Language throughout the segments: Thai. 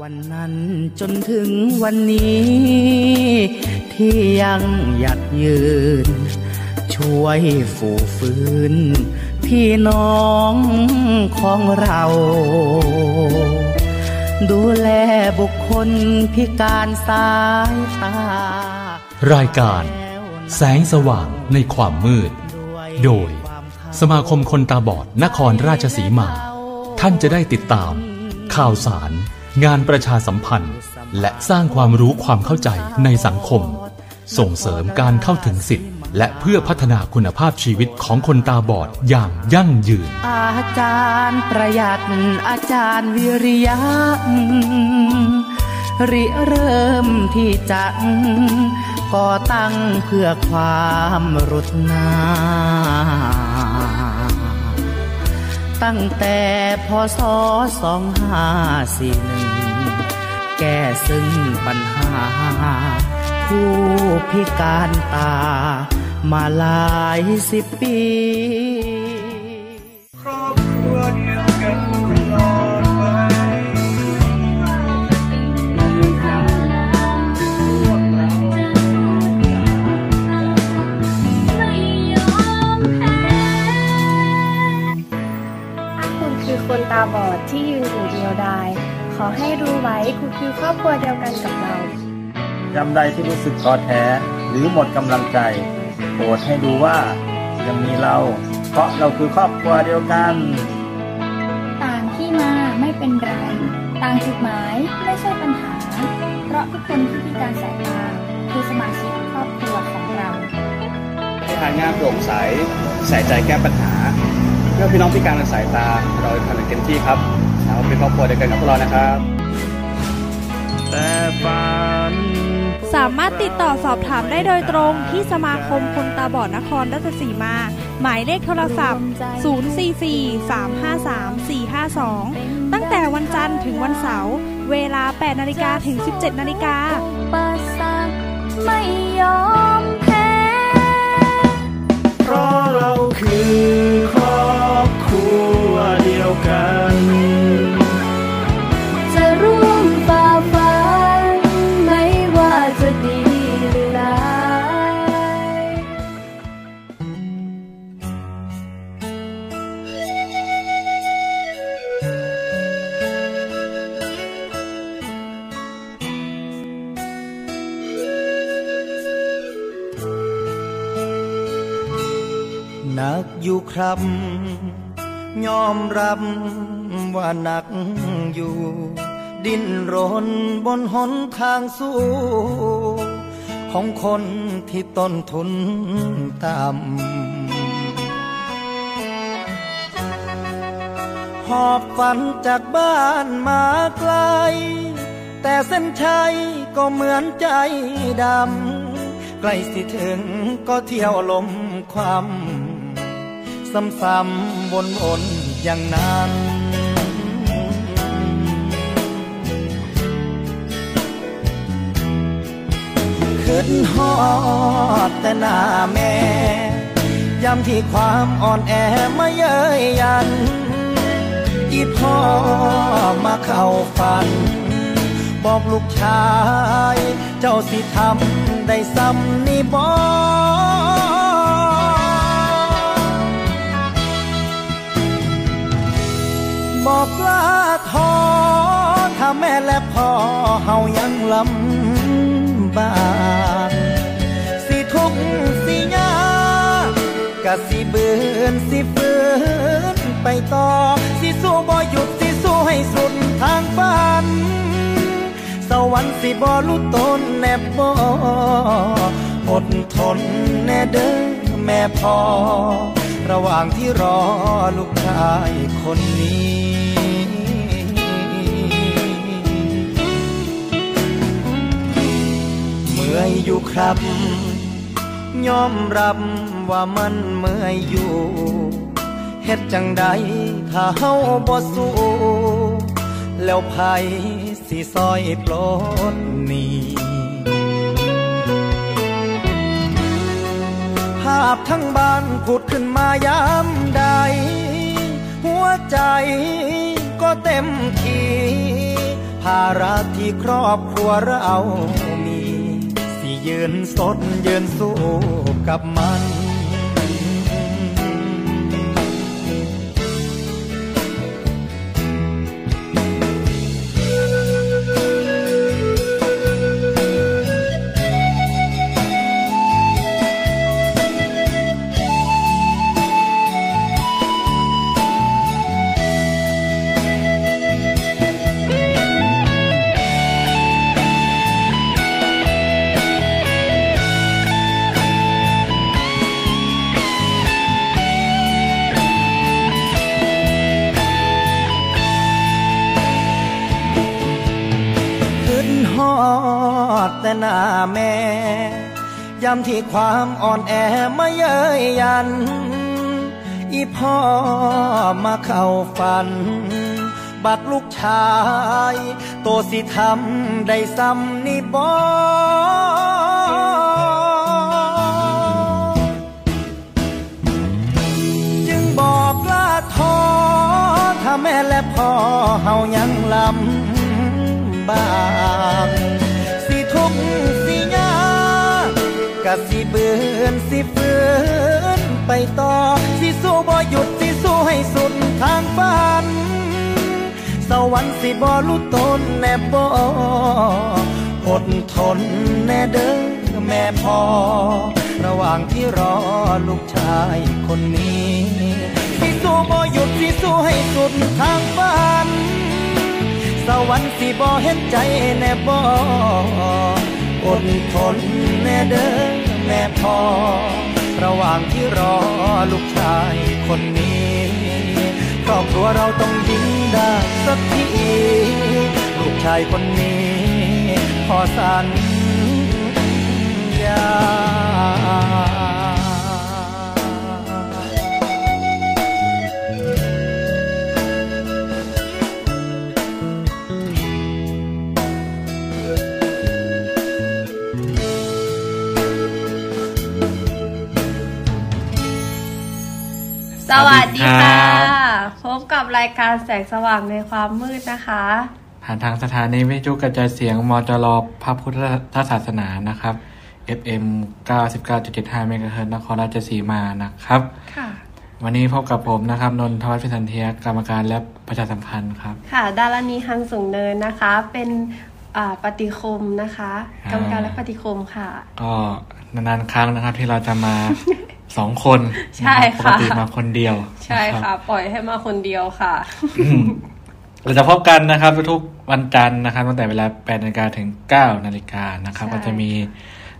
วันนั้นจนถึงวันนี้ ที่ยังหยัดยืน ช่วยฝูฟื้น พี่น้องของเรา ดูแลบุคคลพิการสายตา รายการ แสงสว่างในความมืด โดย สมาคมคนตาบอดนครราชสีมา ท่านจะได้ติดตาม ข่าวสาร งานประชาสัมพันธ์ และสร้างความรู้ความเข้าใจในสังคม ส่งเสริมการเข้าถึงสิทธิและเพื่อพัฒนาคุณภาพชีวิตของคนตาบอดอย่างยั่งยืน อาจารย์ประหยัดอาจารย์วิริยะริเริ่มที่จะก่อตั้งเพื่อความรุดนา ตั้งแต่พศสองห้าสี่หนึ่งแก้ซึ่งปัญหา ผู้พิการตา มาหลายสิบปี คุณคือคนตาบอดที่ยืนอยู่เดียวดาย ขอให้รู้ไว้คุณคือครอบครัวเดียวกันกับเรายามใดที่รู้สึกท้อแท้ หรือหมดกำลังใจ โปรดให้ดูว่ายังมีเรา เพราะเราคือครอบครัวเดียวกัน ต่างที่มาไม่เป็นไร ต่างจุดหมายไม่ใช่ปัญหา เพราะทุกคนที่พิการสายตาคือสมาชิกครอบครัวของเราบริหารงานโปร่งใส ใส่ใจแก้ปัญหาเพื่อพี่น้องพิการทางสายตาเราทำอย่างเต็มที่ครับเราเป็นครอบครัวเดียวกันกับพวกเรานะครับแต่ฝันสามารถติดต่อสอบถามได้โดยตรงที่สมาคมคนตาบอดนครราชสีมา หมายเลขโทรศัพท์ 044-353-452 ตั้งแต่วันจันทร์ถึงวันเสาร์เวลา 8นาฬิกาถึง 17นาฬิกาปสักไม่ยอมแพ้เพราะเราคือครอบ ครัวเดียวกัน จะร่วมฝ่าฟันไม่ว่าจะดีหรือร้ายหนักอยู่ครับ ยอมรับว่าหนักอยู่ ดิ้นรนบนหนทางสู้ ของคนที่ต้นทุนต่ำหอบฝันจากบ้านมาไกล แต่เส้นชัยก็เหมือนใจดำ ใกล้สิถึงก็เที่ยวลมความซ้ำๆวนๆ อย่างนั้น ขึ้นฮอดแต่หน้าแม่ย้ำที่ความอ่อนแอมาเย้ยยันอีพ่อมาเข้าฝัน บอกลูกชาย เจ้าสิทำได้ซ้ำนี่บอ บอกลาท้อถ้าแม่และพ่อเฮายังลำบากสิทุกสิยากกะสิเบือนสิฝืนไปต่อ สิสู้บ่หยุดสิสู้ให้สุดทางฝัน สวรรค์สิบ่รู้ตนแนบบ่อดทนแน่เด้อแม่พ่อระหว่างที่รอลูกชายคนนี้ มื่อยอยู่ครับยอมรับว่ามันเมื่อยอยู่เฮ็ดจังใดถ้าเฮาบ่สู้แล้วไผสิซอยปลดหนี้ภาพทั้งบ้านผุดขึ้นมายามใด หัวใจก็เต็มที่ภาระที่ครอบครัวเรา ยืนสดยืนสู้กับมัน ย้ำที่ความอ่อนแอมาเย้ยยัน อีพ่อมาเข้าฝัน บักลูกชาย โตสิทำได้ซ้ำนี่บอจึงบอกลาท้อถ้าแม่และพ่อเฮายังลำบาก สิเบือนสิฝืนไปต่อ สิสู้บ่หยุดสิสู้ให้สุดทางฝัน สวรรค์สิบ่ลุตนแน่บ่อดทนแน่เด้อแม่พ่อระหว่างที่รอลูกชายคนนี้สิสู้บ่หยุดสิสู้ให้สุดทางฝัน สวรรค์สิบ่เห็นใจแน่บ่อดทนแน่เด้อ แม่พ่อ ระหว่างที่รอลูกชายคนนี้ครอบครัวเราต้องยิ้มได้สักทีลูกชายคนนี้ขอสัญญา สวัสดีค่ะสวัสดีครับพบกับรายการแสงสว่างในความมืดนะคะ ผ่านทางสถานีวิทยุกระจายเสียงมจรพระพุทธศาสนานะครับ FM 99.75เมกะเฮิรตซ์นครราชสีมานะครับ ค่ะ วันนี้พบกับผมนะครับ นนทวัฒน์พิสันเทียกรรมการและประชาสัมพันธ์ครับ ค่ะ ดารณีฮังสูงเนินนะคะ เป็นอ่าปฏิคมนะคะอ่ากรรมการและปฏิคมค่ะ ก็นานๆครั้งนะครับที่เราจะมา สองคนใช่นะครับปค่ะกติมาคนเดียว ใช่นรับค่ะ ปล่อยให้มาคนเดียวค่ะเราจะพบกันนะครับ ทุกวันจันทร์นะครับตั้งแต่เวลา8นาฬิกาถึง9นาฬิกานะครับใช่ก็จะมี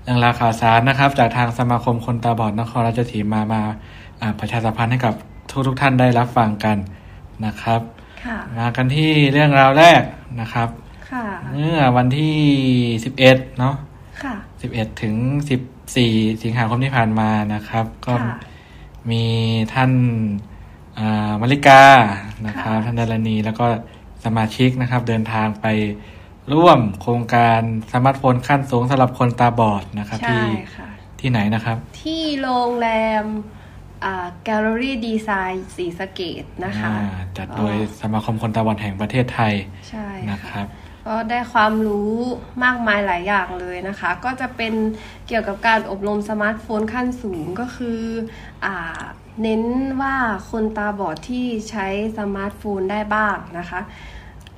เรื่องราวข่าวสารนะครับ จากทางสมาคมคนตาบอดนครราชสีมามาอ่าประชาสัมพันธ์ให้กับทุกทุกๆท่านได้รับฟังกันนะครับค่ะมากันที่เรื่องราวแรกนะครับค่ะเมื่อวันที่ 11 เนาะค่ะ11 ถึง 14สิงหาคมที่ผ่านมานะครับ ก็ค่ะมีท่านอ่ามาริกานะครับค่ะท่านดารณีแล้วก็สมาชิกนะครับ เดินทางไปร่วมโครงการสมาร์ทโฟนขั้นสูงสำหรับคนตาบอดนะครับใช่ที่ค่ะที่ไหนนะครับ ที่โรงแรม Gallery Design ศรีสะเกษนะคะอ่าจัดโดยสมาคมคนตาบอดแห่งประเทศไทยใช่นะครับค่ะ ก็ได้ความรู้มากมายหลายอย่างเลยนะคะ ก็จะเป็นเกี่ยวกับการอบรมสมาร์ทโฟนขั้นสูงก็คืออาเน้นว่าคนตาบอดที่ใช้สมาร์ทโฟนได้บ้างนะคะ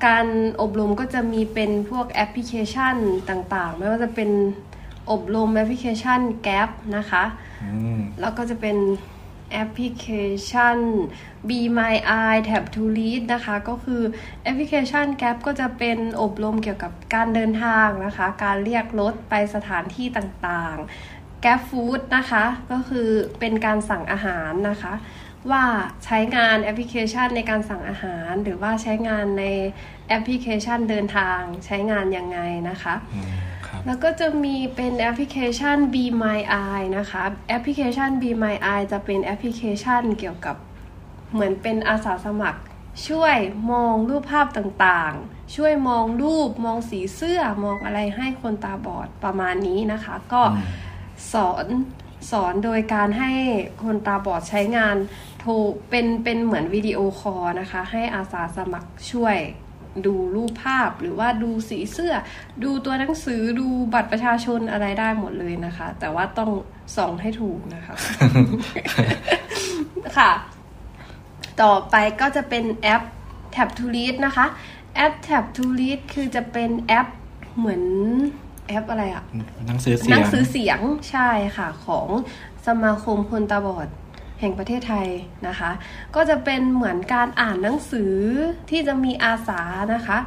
การอบรมก็จะมีเป็นพวกแอปพลิเคชันต่างๆ ไม่ว่าจะเป็นอบรมแอปพลิเคชัน Grab นะคะอืมแล้วก็จะเป็น แอปพลิเคชัน Be My Eyes Tap to Read นะคะ ก็คือแอปพลิเคชัน Grab ก็จะเป็นอบรมเกี่ยวกับการเดินทางนะคะ การเรียกรถไปสถานที่ต่างๆ Grab Food นะคะ ก็คือเป็นการสั่งอาหารนะคะ ว่าใช้งานแอปพลิเคชันในการสั่งอาหาร หรือว่าใช้งานในแอปพลิเคชันเดินทางใช้งานยังไงนะคะอืมครับ แล้วก็จะมีเป็นแอปพลิเคชัน Be My Eyes นะคะ แอปพลิเคชัน Be My Eyes จะเป็นแอปพลิเคชันเกี่ยวกับเหมือนเป็นอาสาสมัคร ช่วยมองรูปภาพต่างๆ ช่วยมองรูปมองสีเสื้อมองอะไรให้คนตาบอดประมาณนี้นะคะ ก็อืมสอนสอนโดยการให้คนตาบอดใช้งานโทรเป็นเป็นเหมือนวิดีโอคอลนะคะ ให้อาสาสมัครช่วย ดูรูปภาพหรือว่าดูสีเสื้อ ดูตัวหนังสือดูบัตรประชาชนอะไรได้หมดเลยนะคะ แต่ว่าต้องส่องให้ถูกนะคะ ค่ะ ต่อไปก็จะเป็นแอป Tab to Read นะคะ แอป Tab to Read คือจะเป็นแอปเหมือนแอปอะไรอะหนังสือเสีหนัยงงสือเสียงใช่ค่ะ ของสมาคมคนตาบอด แห่งประเทศไทยนะคะ ก็จะเป็นเหมือนการอ่านหนังสือที่จะมีอาสานะคะ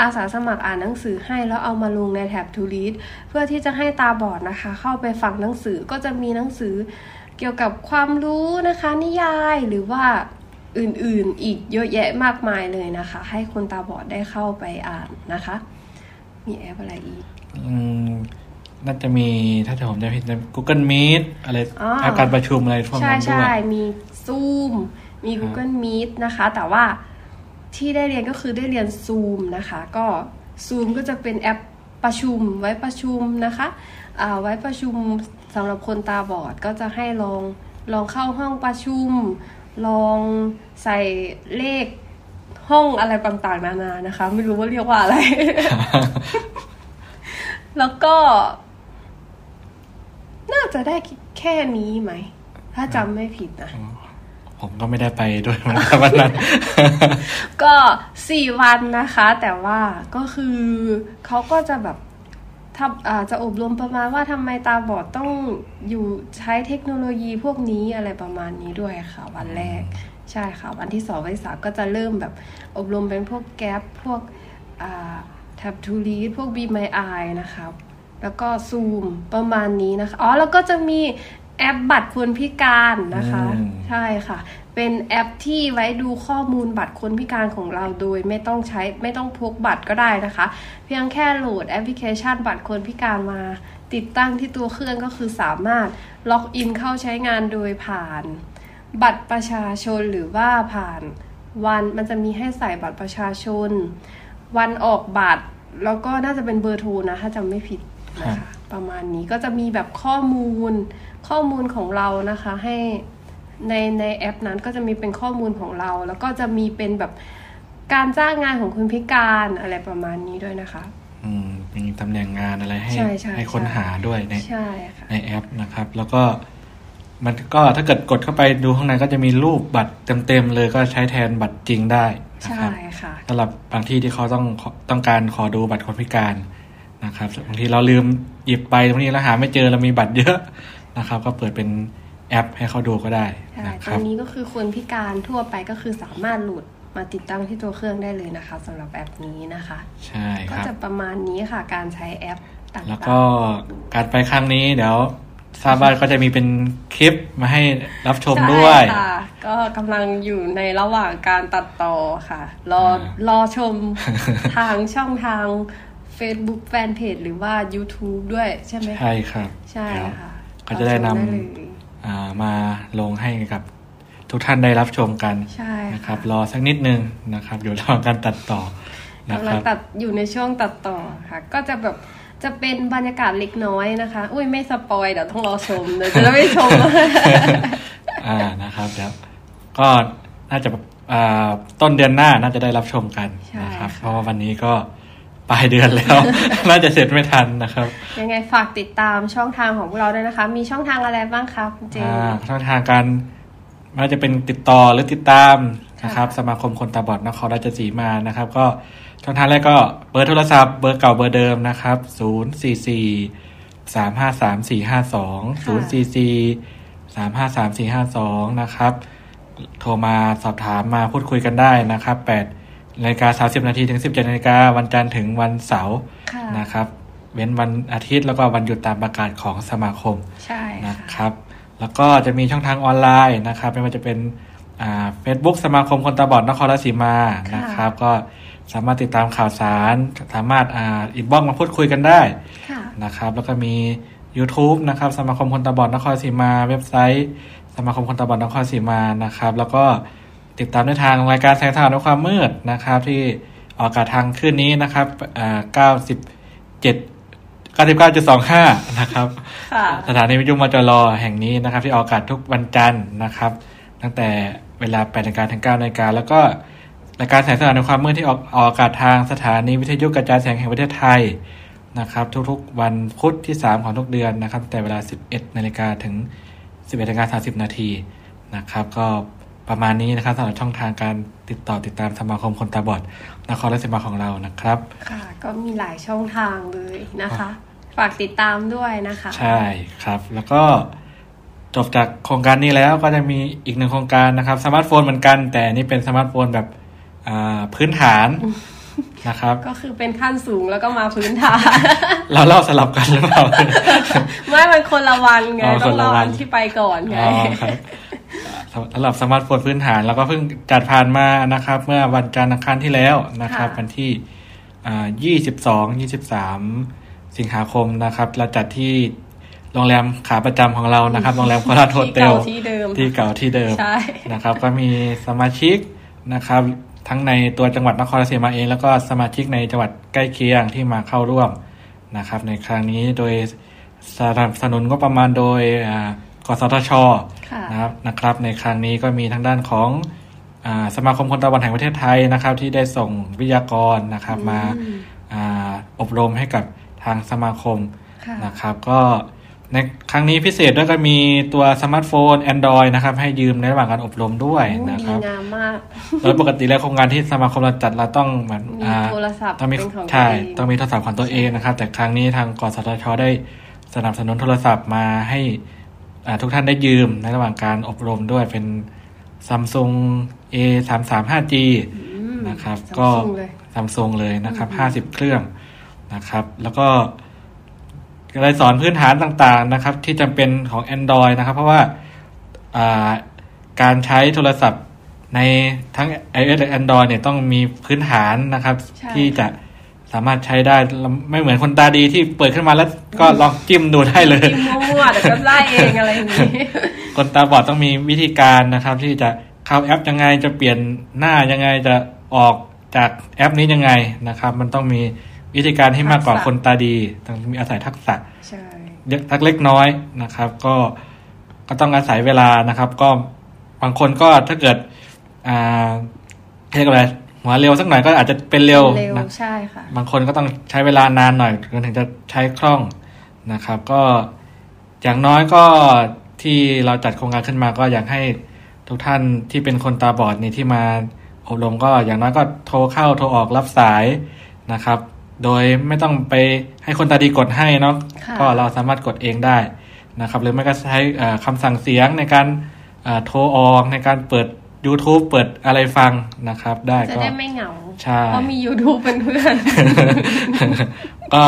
อาสาสมัครอ่านหนังสือให้แล้วเอามาลงในแท็บทูรีดเพื่อที่จะให้ตาบอดนะคะ เข้าไปฟังหนังสือก็จะมีหนังสือเกี่ยวกับความรู้นะคะ นิยายหรือว่าอื่นๆอีกเยอะแยะมากมายเลยนะคะ ให้คนตาบอดได้เข้าไปอ่านนะคะ มีแอปอะไรอีกอ น่าจะมีถ้าจะผมจะผิดใน Google Meet อะไรอ๋อแอปการประชุมอะไรพวกใช่นั้นด้วใช่ยมี Zoom มี Google Meet นะคะ แต่ว่าที่ได้เรียนก็คือได้เรียน Zoom นะคะ ก็ Zoom ก็จะเป็นแอปประชุมไว้ประชุมนะคะอ่าไว้ประชุมสำหรับคนตาบอดก็จะให้ลองลองเข้าห้องประชุม ลองใส่เลขห้องอะไรต่างๆนานานะคะ ไม่รู้ว่าเรียกว่าอะไร แล้วก็ น่าจะได้แค่นี้ไหม ถ้าจำไม่ผิดนะผมก็ไม่ได้ไปด้วยเหมือนกันวันนั้น ก็สี่วันนะคะ แต่ว่าก็คือเขาก็จะแบบทำอาจะอบรมประมาณว่าทำไมตาบอดต้องอยู่ใช้เทคโนโลยีพวกนี้อะไรประมาณนี้ด้วยค่ะ วันแรกใช่ค่ะ วันที่สองวันที่สามก็จะเริ่มแบบอบรมเป็นพวกแกปพวกอ่าTap to Read พวก Be My Eyes นะครับ แล้วก็ซูมประมาณนี้นะคะ อ๋อ แล้วก็จะมีแอปบัตรคนพิการนะคะอืมใช่ค่ะ เป็นแอปที่ไว้ดูข้อมูลบัตรคนพิการของเราโดยไม่ต้องใช้ไม่ต้องพกบัตรก็ได้นะคะ เพียงแค่โหลดแอปพลิเคชันบัตรคนพิการมา ติดตั้งที่ตัวเครื่องก็คือสามารถล็อกอินเข้าใช้งานโดยผ่าน บัตรประชาชนหรือว่าผ่านวันมันจะมีให้ใส่บัตรประชาชน วันออกบัตร แล้วก็น่าจะเป็นเบอร์โทรนะถ้าจำไม่ผิด นะคะประมาณนี้ก็จะมีแบบข้อมูลข้อมูลของเรานะคะให้ในในแอปนั้นก็จะมีเป็นข้อมูลของเรา แล้วก็จะมีเป็นแบบการจ้างงานของคนพิการอะไรประมาณนี้ด้วยนะคะ อืมมีตำแหน่งงานอะไรให้ใช่ใช่ให้ค้นใช่หาด้วยในใช่ค่ะในแอปนะครับ แล้วก็มันก็ถ้าเกิดกดเข้าไปดูข้างในก็จะมีรูปบัตรเต็มๆเลยก็ใช้แทนบัตรจริงได้นะใช่ครับค่ะสำหรับบางที่ที่เขาต้องขอต้องการขอดูบัตรคนพิการ นะครับบางทีเราลืมหยิบไปบางทีเราหาไม่เจอเรามีบัตรเยอะนะครับ ก็เปิดเป็นแอปให้เขาดูก็ได้ใช่นะคตรรับงนี้ก็คือคนพิการทั่วไปก็คือสามารถโหลดมาติดตั้งที่ตัวเครื่องได้เลยนะคะสำหรับแอปนี้นะคะ ใช่คก็รับจะประมาณนี้ค่ะการใช้แอปต่างๆแล้วก็การไปครั้งนี้เดี๋ยวทราบว่าก็จะมีเป็นคลิปมาให้รับชมด้วยใช่ค่ะ ก็กำลังอยู่ในระหว่างการตัดต่อค่ะ รออ่ารอชมทางช่องทาง Facebook Fanpage หรือว่า YouTube ด้วยใช่ไหมคะใช่ครับใช่เดี๋ยวค่ะก็จะได้นรอชมเลยำอ่ามาลงให้กับทุกท่านได้รับชมกันใช่นะครับค่ะรอสักนิดนึงนะครับอยู่ระหว่างการตัดต่อนะกำคลังรับตัดอยู่ในช่วงตัดต่อค่ะ ก็จะแบบจะเป็นบรรยากาศเล็กน้อยนะคะ อุ้ยไม่สปอยเดี๋ยวต้องรอชมเดี๋ยวจะไม่ชมอ่านะครับเดี๋ยวก็น่าจะแบบอ่าต้นเดือนหน้าน่าจะได้รับชมกันใช่นะครับค่ะเพราะว่าวันนี้ก็ ปลายเดือนแล้ว น่าจะเสร็จไม่ทันนะครับ ยังไงฝากติดตามช่องทางของพวกเราด้วยนะคะ มีช่องทางอะไรบ้างคะคุณเจนอ่าช่องทางการไม่ว่าจะเป็นติดต่อหรือติดตามนะครับค่ะสมาคมคนตาบอดนครราชสีมานะครับ ก็ช่องทางแรกก็เบอร์โทรศัพท์เบอร์เก่าเบอร์เดิมนะครับศูนย์สี่สี่สามห้าสามสี่ห้าสองศูนย์สี่สี่สามห้าสามสี่ห้าสองนะครับ โทรมาสอบถามมาพูดคุยกันได้นะครับแปด นาฬิกาสาสิบนาทีถึงสิบเจ็ดนาฬิกาวันจันทร์ถึงวันเสาร์ค่ะนะครับ เว้นวันอาทิตย์แล้วก็วันหยุดตามประกาศของสมาคมใช่นะค่ะครับ แล้วก็จะมีช่องทางออนไลน์นะครับ ไม่ว่าจะเป็นอ่าเฟซบุ๊กสมาคมคนตาบอดนครราชสีมานะครับ ก็สามารถติดตามข่าวสาร สามารถอ่า inbox มาพูดคุยกันได้ค่ะนะครับ แล้วก็มี YouTube นะครับ สมาคมคนตาบอดนครราชสีมา เว็บไซต์ สมาคมคนตาบอดนครราชสีมานะครับ แล้วก็ ติดตามในทางรายการแสงสว่างในความมืดนะครับ ที่ออกอากาศทางคลื่นนี้นะครับอ่า97 99.25นะครับค่ะสถานีวิทยุมจรแห่งนี้นะครับ ที่ออกอากาศทุกวันจันทร์นะครับ ตั้งแต่เวลา8นาฬิกาถึง9นาฬิกาแล้วก็รายการแสงสว่างในความมืดที่ออกออกอากาศทางสถานีวิทยุกระจายแสงแห่งประเทศไทยนะครับ ทุกๆวันพุธที่ 3 ของทุกเดือนนะครับ แต่เวลา 11นาฬิกาถึง 11นาฬิกา30 นาทีนะครับ ก็ ประมาณนี้นะครับสำหรับช่องทางการติดต่อติดตามสมาคมคนตาบอดนครราชสีมาของเรานะครับ ค่ะ ก็มีหลายช่องทางเลยนะคะ ฝากติดตามด้วยนะคะ ใช่ครับ แล้วก็จบจากโครงการนี้แล้วก็จะมีอีกหนึ่งโครงการนะครับสมาร์ทโฟนเหมือนกัน แต่นี่เป็นสมาร์ทโฟนแบบอ่าพื้นฐานนะครับ ก็คือเป็นขั้นสูงแล้วก็มาพื้นฐานเราเล่าสลับกันหรือเปล่าไม่มันคนละวันไงอ๋อต้องรอคนละวัวันนที่ไปก่อนไงอ๋อครับ สำหรับสมาร์ทโฟนพื้นฐานแล้วก็เพิ่งจัดผ่านมานะครับ เมื่อวันจันทร์อังคารที่แล้วนะครับค่ะวันที่อ่ายี่สิบสองยี่สิบสามสิงหาคมนะครับ เราจัดที่โรงแรมขาประจำของเรานะครับโรงแรมโคราชโฮที่เทลเก่าที่เดิมที่เก่าที่เดิมใช่นะครับ ก็มีสมาชิกนะครับ ทั้งในตัวจังหวัดนครราชสีมาเอง แล้วก็สมาชิกในจังหวัดใกล้เคียงที่มาเข้าร่วมนะครับ ในครั้งนี้โดยสนับสนุนก็ประมาณโดยอ่า กสทชค่ะนะครับนะครับ ในครั้งนี้ก็มีทางด้านของอาสมาคมคนตาบอดแห่งประเทศไทยนะครับ ที่ได้ส่งวิทยากรนะครับมาอืมอาอบรมให้กับทางสมาคมค่ะนะครับ ก็ในครั้งนี้พิเศษด้วยก็มีตัวสมาร์ทโฟน Android นะครับ ให้ยืมในระหว่างการอบรมด้วยโอ้นะดีครับงามมากโดยปกติแล้วโครงการที่สมาคมเราจัดเราต้องเหมือนมีอ่าโทรศัพท์ต้องมีเป็นของใช่ตัวเองต้องมีโทรศัพท์ของตัวเองนะครับ แต่ครั้งนี้ทางกสทชได้สนับสนุนโทรศัพท์มาให้อ่า ทุกท่านได้ยืมในระหว่างการอบรมด้วยเป็น Samsung A 3 3 5 G อืมนะครับ Samsung ก็เลยซัมซุงเลยนะครับอืมห้าสิบเครื่องนะครับ แล้วก็เลยสอนพื้นฐานต่างๆนะครับ ที่จำเป็นของ Android นะครับ เพราะว่าอ่าการใช้โทรศัพท์ในทั้ง iOS และ Android เนี่ยต้องมีพื้นฐานนะครับใช่ที่จะ สามารถใช้ได้ไม่เหมือนคนตาดีที่เปิดขึ้นมาแล้วก็ลองจิ้มดูได้เลยพิมพ์มั่วๆแต่ก็ไล่เองอะไรอย่างนี้คนตาบอดต้องมีวิธีการนะครับ ที่จะเข้าแอปยังไงจะเปลี่ยนหน้ายังไงจะออกจากแอปนี้ยังไงนะครับ มันต้องมีวิธีการที่มากกว่าทักษะคนตาดีต้องมีอาศัยทักษะใช่เยอะทักเล็กน้อยนะครับ ก็ก็ต้องอาศัยเวลานะครับ ก็บางคนก็ถ้าเกิดอ่าเรียกว่าอะไร หัวเร็วสักหน่อยก็อาจจะเป็นเร็วเร็วนะใช่ค่ะบางคนก็ต้องใช้เวลานานหน่อยถึงจะใช้คล่องนะครับ ก็อย่างน้อยก็ที่เราจัดโครงการขึ้นมาก็อยากให้ทุกท่านที่เป็นคนตาบอดนี่ที่มาอบรมก็อย่างน้อยก็โทรเข้าโทรออกรับสายนะครับ โดยไม่ต้องไปให้คนตาดีกดให้เนาะค่ะก็เราสามารถกดเองได้นะครับหรือไม่ก็ใช้เอ่อคำสั่งเสียงในการเอ่อโทรออกในการเปิด YouTube เปิดอะไรฟังนะครับ ได้จะก็ได้ไม่เหงาใช่เพราะมี YouTube เป็นเพื่อนก็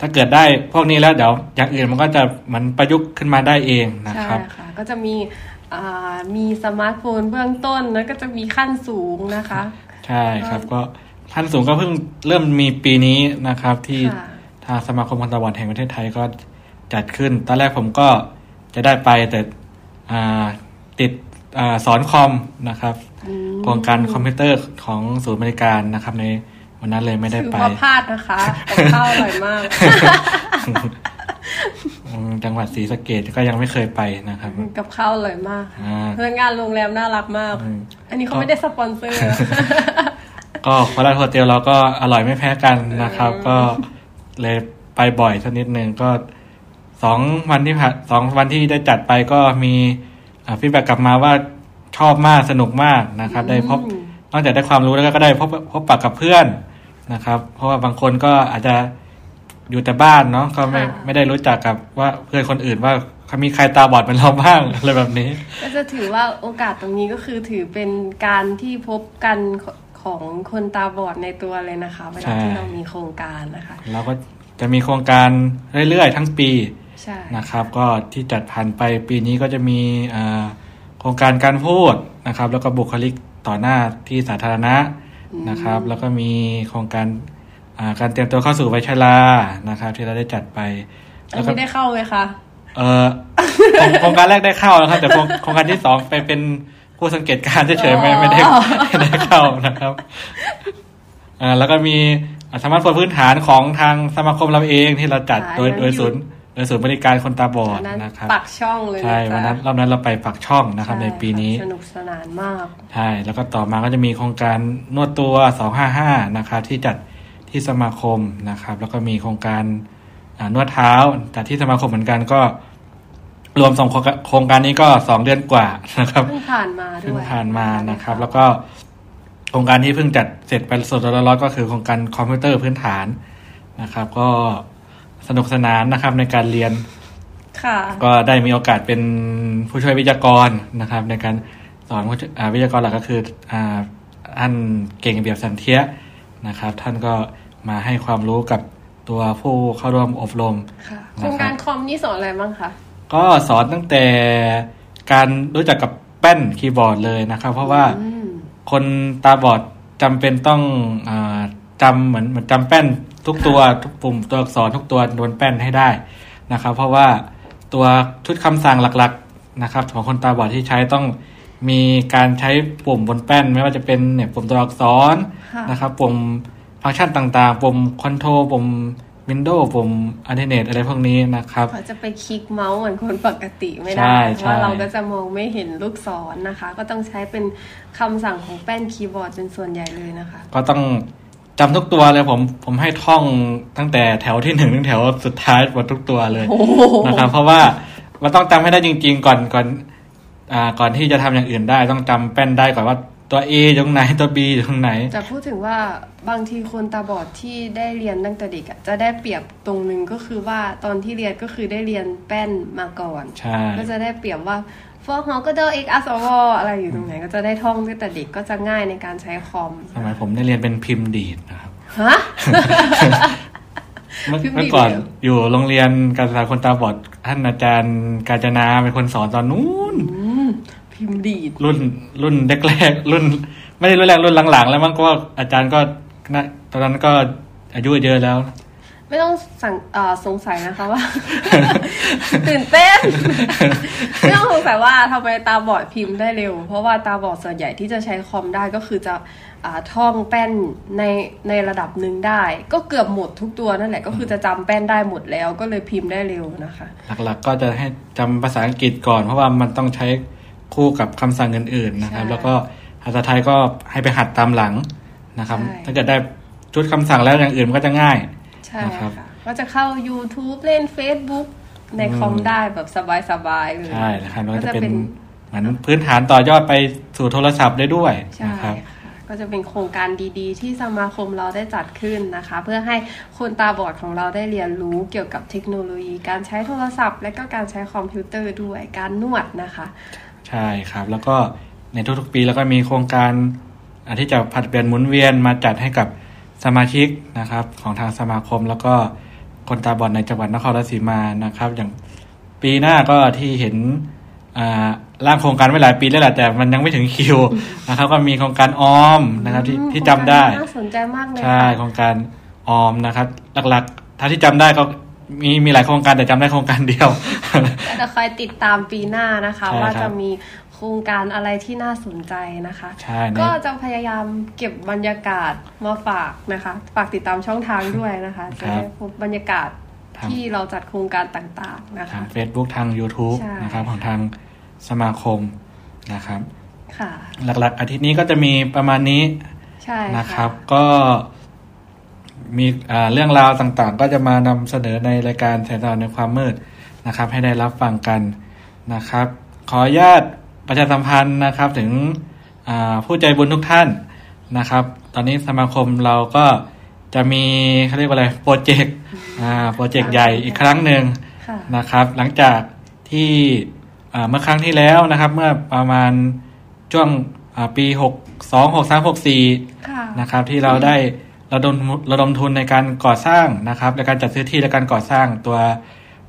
ถ้าเกิดได้พวกนี้แล้วเดี๋ยวอย่างอื่นมันก็จะเหมันประยุกต์ขึ้นมาได้เองนะใช่ครับค่ะก็จะมีอ่ามีสมาร์ทโฟนเบื้องต้นแล้วก็จะมีขั้นสูงนะคะ ใช่ครับก็ขั้นสูงก็เพิ่งเริ่มมีปีนี้นะครับ ที่ค่ะทางสมาคมคนตาบอดแห่งประเทศไทยก็จัดขึ้น ตอนแรกผมก็จะได้ไปแต่อ่าติดอา สอนคอมนะครับอืมโครงการคอมพิวเตอร์ของศูนย์บริการนะครับ ในวันนั้นเลยไม่ได้ถือไปว่าพลาดนะคะกับข้าวอร่อยมากอืมจังหวัดศรีสะเกดก็ยังไม่เคยไปนะครับ กับข้าวอร่อยมากอ่าพนักงานโรงแรมน่ารักมากอืมอันนี้เขาไม่ได้สปอนเซอร์ ก็โคราชโฮเทลเราก็อร่อยไม่แพ้กันนะครับอืมก็เลยไปบ่อยสักนิดนึงก็สองวันที่ผ่านสองวันที่ได้จัดไปก็มี feedback กลับมาว่าชอบมากสนุกมากนะครับ ได้พบอืมนอกจากได้ความรู้แล้วก็ได้พบพบปะกับเพื่อนนะครับ เพราะว่าบางคนก็อาจจะอยู่แต่บ้านเนาะก็ไม่ค่ะไม่ได้รู้จักกับว่าเพื่อนคนอื่นว่าเขามีใครตาบอดเป็นเราบ้างอะไรแบบนี้ ก็จะถือว่าโอกาสตรงนี้ก็คือถือเป็นการที่พบกันของคนตาบอดในตัวเลยนะคะเวลาที่ใช่เรามีโครงการนะคะเราก็จะมีโครงการเรื่อยๆ ทั้งปีใช่ นะครับ ก็ที่จัดผ่านไปปีนี้ก็จะมีอ่าโครงการการพูดนะครับ แล้วก็บุคลิกต่อหน้าที่สาธารณะนะครับ แล้วก็มีโครงการอ่าการเตรียมตัวเข้าสู่วัยชรานะครับ ที่เราได้จัดไปอัแล้นวก็ไม่ได้เข้าเลยค่ะเออโครงโครงการแรกได้เข้านะครับแต่โครงโครงการที่สองไปเป็นผู้สังเกตการณ์เฉยๆไม่ไม่ได้อ๋อไม่ได้เข้านะครับอ่าแล้วก็มีสมาร์ทโฟนพื้นฐานของทางสมาคมเราเองที่เราจัดค่ะโดยยังโดยอยู่ศูนย์ เออศูนย์บริการคนตาบอดอันนั้นนะครับปากช่องเลยใช่ะจ๊ะวันนั้นรอบนั้นเราไปปากช่องนะครับ ในช่ปีนี้สนุกสนานมากใช่แล้วก็ต่อมาก็จะมีโครงการนวดตัว 255 นะครับ ที่จัดที่สมาคมนะครับ แล้วก็มีโครงการอ่านวดเท้าจัดที่สมาคมเหมือนกันก็ รวมสองโครงการโครงการนี้ก็สองเดือนกว่านะครับเพิ่งผ่านมาด้วยเพิ่งผ่านมานะครับ แล้วก็โครงการที่เพิ่งจัดเสร็จไปสดๆร้อนๆก็คือโครงการคอมพิวเตอร์พื้นฐานนะครับ ก็ สนุกสนานนะครับในการเรียนค่ะก็ได้มีโอกาสเป็นผู้ช่วยวิทยากรนะครับ ในการสอนผู้ช่วยอ่าวิทยากรหลักก็คืออ่าท่านเก่งเบียบสันเทียนะครับ ท่านก็มาให้ความรู้กับตัวผู้เข้าร่วมอบรมค่ะนะครับโครงการคอมนี่สอนอะไรบ้างคะก็สอนตั้งแต่การรู้จักกับแป้นคีย์บอร์ดเลยนะครับ เพราะว่าอืมคนตาบอดจำเป็นต้องอาจำเหมือนเหมือนจำแป้น ทุกตัวทุกปุ่มตัวอักษรทุกตัวบนแป้นให้ได้นะครับ เพราะว่าตัวชุดคำสั่งหลักๆนะครับ ของคนตาบอดที่ใช้ต้องมีการใช้ปุ่มบนแป้น ไม่ว่าจะเป็นเนี่ยปุ่มตัวอักษรค่ะนะครับ ปุ่มฟังก์ชันต่างๆ ปุ่ม control ปุ่ม Windows ปุ่ม alternate อะไรพวกนี้นะครับเขาจะไปคลิกเมาส์เหมือนคนปกติไม่ใช่ได้ใช่เพราะเราก็จะมองไม่เห็นลูกศรนะคะ ก็ต้องใช้เป็นคำสั่งของแป้นคีย์บอร์ดเป็นส่วนใหญ่เลยนะคะ ก็ต้อง จำทุกตัวเลยผมผมให้ท่องตั้งแต่แถวที่หนึ่งถึงแถวสุดท้ายหมดทุกตัวเลยโอ้โหนะครับ เพราะว่ามันต้องจำให้ได้จริง ๆ ก่อนก่อน อ่า ก่อนที่จะทำอย่างอื่นได้ ต้องจำแป้นได้ก่อนว่าตัว A อยู่ตรงไหนตัว B อยู่ตรงไหนจะพูดถึงว่าบางทีคนตาบอดที่ได้เรียนตั้งแต่เด็กอะจะได้เปรียบตรงหนึงก็คือว่าตอนที่เรียนก็คือได้เรียนแป้นมาก่อนใช่ก็จะได้เปรียบว่า ฟอร์ฮอก็เดอเอ็กอัสวอะไรอยู่ตรงไหนก็จะได้ท่องตั้งแต่เด็กก็จะง่ายในการใช้คอมสมัยผมได้เรียนเป็นพิมพ์ดีดนะครับฮะเมื่อพิมพ์ดีดเมื่อก่อนเลยเหรออยู่โรงเรียนการศึกษาคนตาบอดท่านอาจารย์กาญจนาเป็นคนสอนตอนนู้นอืมพิมพ์ดีดรุ่นรุ่นแรกๆรุ่น ไม่ได้รุ่นแรกรุ่นหลังๆ แล้วมันก็อาจารย์ก็นะตอนนั้นก็อายุเยอะแล้ว ไม่ต้องสั่งเอ่อสงสัยนะคะว่า ตื่นเต้น ไม่ต้องสงสัยว่าทำไมตาบอดพิมพ์ได้เร็ว เพราะว่าตาบอดส่วนใหญ่ที่จะใช้คอมได้ก็คือจะอ่าท่องแป้นในในระดับหนึ่งได้ ก็เกือบหมดทุกตัวนั่นแหละก็คือจะจำแป้นได้หมดแล้วก็เลยพิมพ์ได้เร็วนะคะ หลักๆก็จะให้จำภาษาอังกฤษก่อน เพราะว่ามันต้องใช้คู่กับคำสั่งอื่นๆนะครับใช่แล้วก็ภาษาไทยก็ให้ไปหัดตามหลังนะครับใช่ถ้าเกิดได้ชุดคำสั่งแล้วอย่างอื่นมันก็จะง่าย ใช่นะครับค่ะก็จะเข้า YouTube เล่น Facebook ในคอมได้แบบสบายๆเลยใช่นะครับแล้วก็จะก็จะเป็เป็นนเหมือนพื้นฐานต่อยอดไปสู่โทรศัพท์ได้ด้วยใช่นะครับค่ะก็จะเป็นโครงการดีๆ ที่สมาคมเราได้จัดขึ้นนะคะ เพื่อให้คนตาบอดของเราได้เรียนรู้เกี่ยวกับเทคโนโลยี การใช้โทรศัพท์ และก็การใช้คอมพิวเตอร์ด้วยการนวดนะคะ ใช่ครับแล้วก็ในทุกๆปีแล้วก็มีโครงการอ่าที่จะผลัดเปลี่ยนหมุนเวียนมาจัดให้กับ สมาชิกนะครับของทางสมาคมแล้วก็คนตาบอดในจังหวัดนครราชสีมานะครับ อย่างปีหน้าก็ที่เห็นอ่าร่างโครงการไว้หลายปีแล้วแหละแต่มันยังไม่ถึงคิวนะครับ ก็มีโครงการออมนะครับที่อืมที่จำได้โครงการน่าสนใจมากเลยใช่ค่ะโครงการออมนะครับ หลักๆถ้าที่จำได้ก็มีมีหลายโครงการแต่จำได้โครงการเดียวก็จะคอยติดตามปีหน้านะคะใช่ว่าครัจะบมีโครงการอะไรที่น่าสนใจนะคะใช่ในก็จะพยายามเก็บบรรยากาศมาฝากนะคะ ฝากติดตามช่องทางด้วยนะคะจะได้พบบรรยากาศครับที่เราจัดโครงการต่างๆนะทาคะง Facebook ทาง YouTube ใช่นะครับของทางสมาคมนะครับค่ะหลักๆ อาทิตย์นี้ก็จะมีประมาณนี้ใช่นะครับ ก็มีอ่าเรื่องราวต่างๆ ก็จะมานำเสนอในรายการแสงสว่างในความมืดนะครับ ให้ได้รับฟังกันนะครับ ขออนุญาต ประชาสัมพันธ์นะครับถึงอ่าผู้ใจบุญทุกท่านนะครับ ตอนนี้สมาคมเราก็จะมีเขาเรียกว่าอะไรโปรเจกต์อ่าโปรเจกต์ใหญ่อีกครั้งหนึ่งค่ะนะครับ หลังจากที่อ่าเมื่อครั้งที่แล้วนะครับ เมื่อประมาณช่วงอ่าปีหกสองหกสามหกสี่ค่ะนะครับที่เราได้ระดมระดมทุนในการก่อสร้างนะครับในการจัดซื้อที่และการก่อสร้างตัว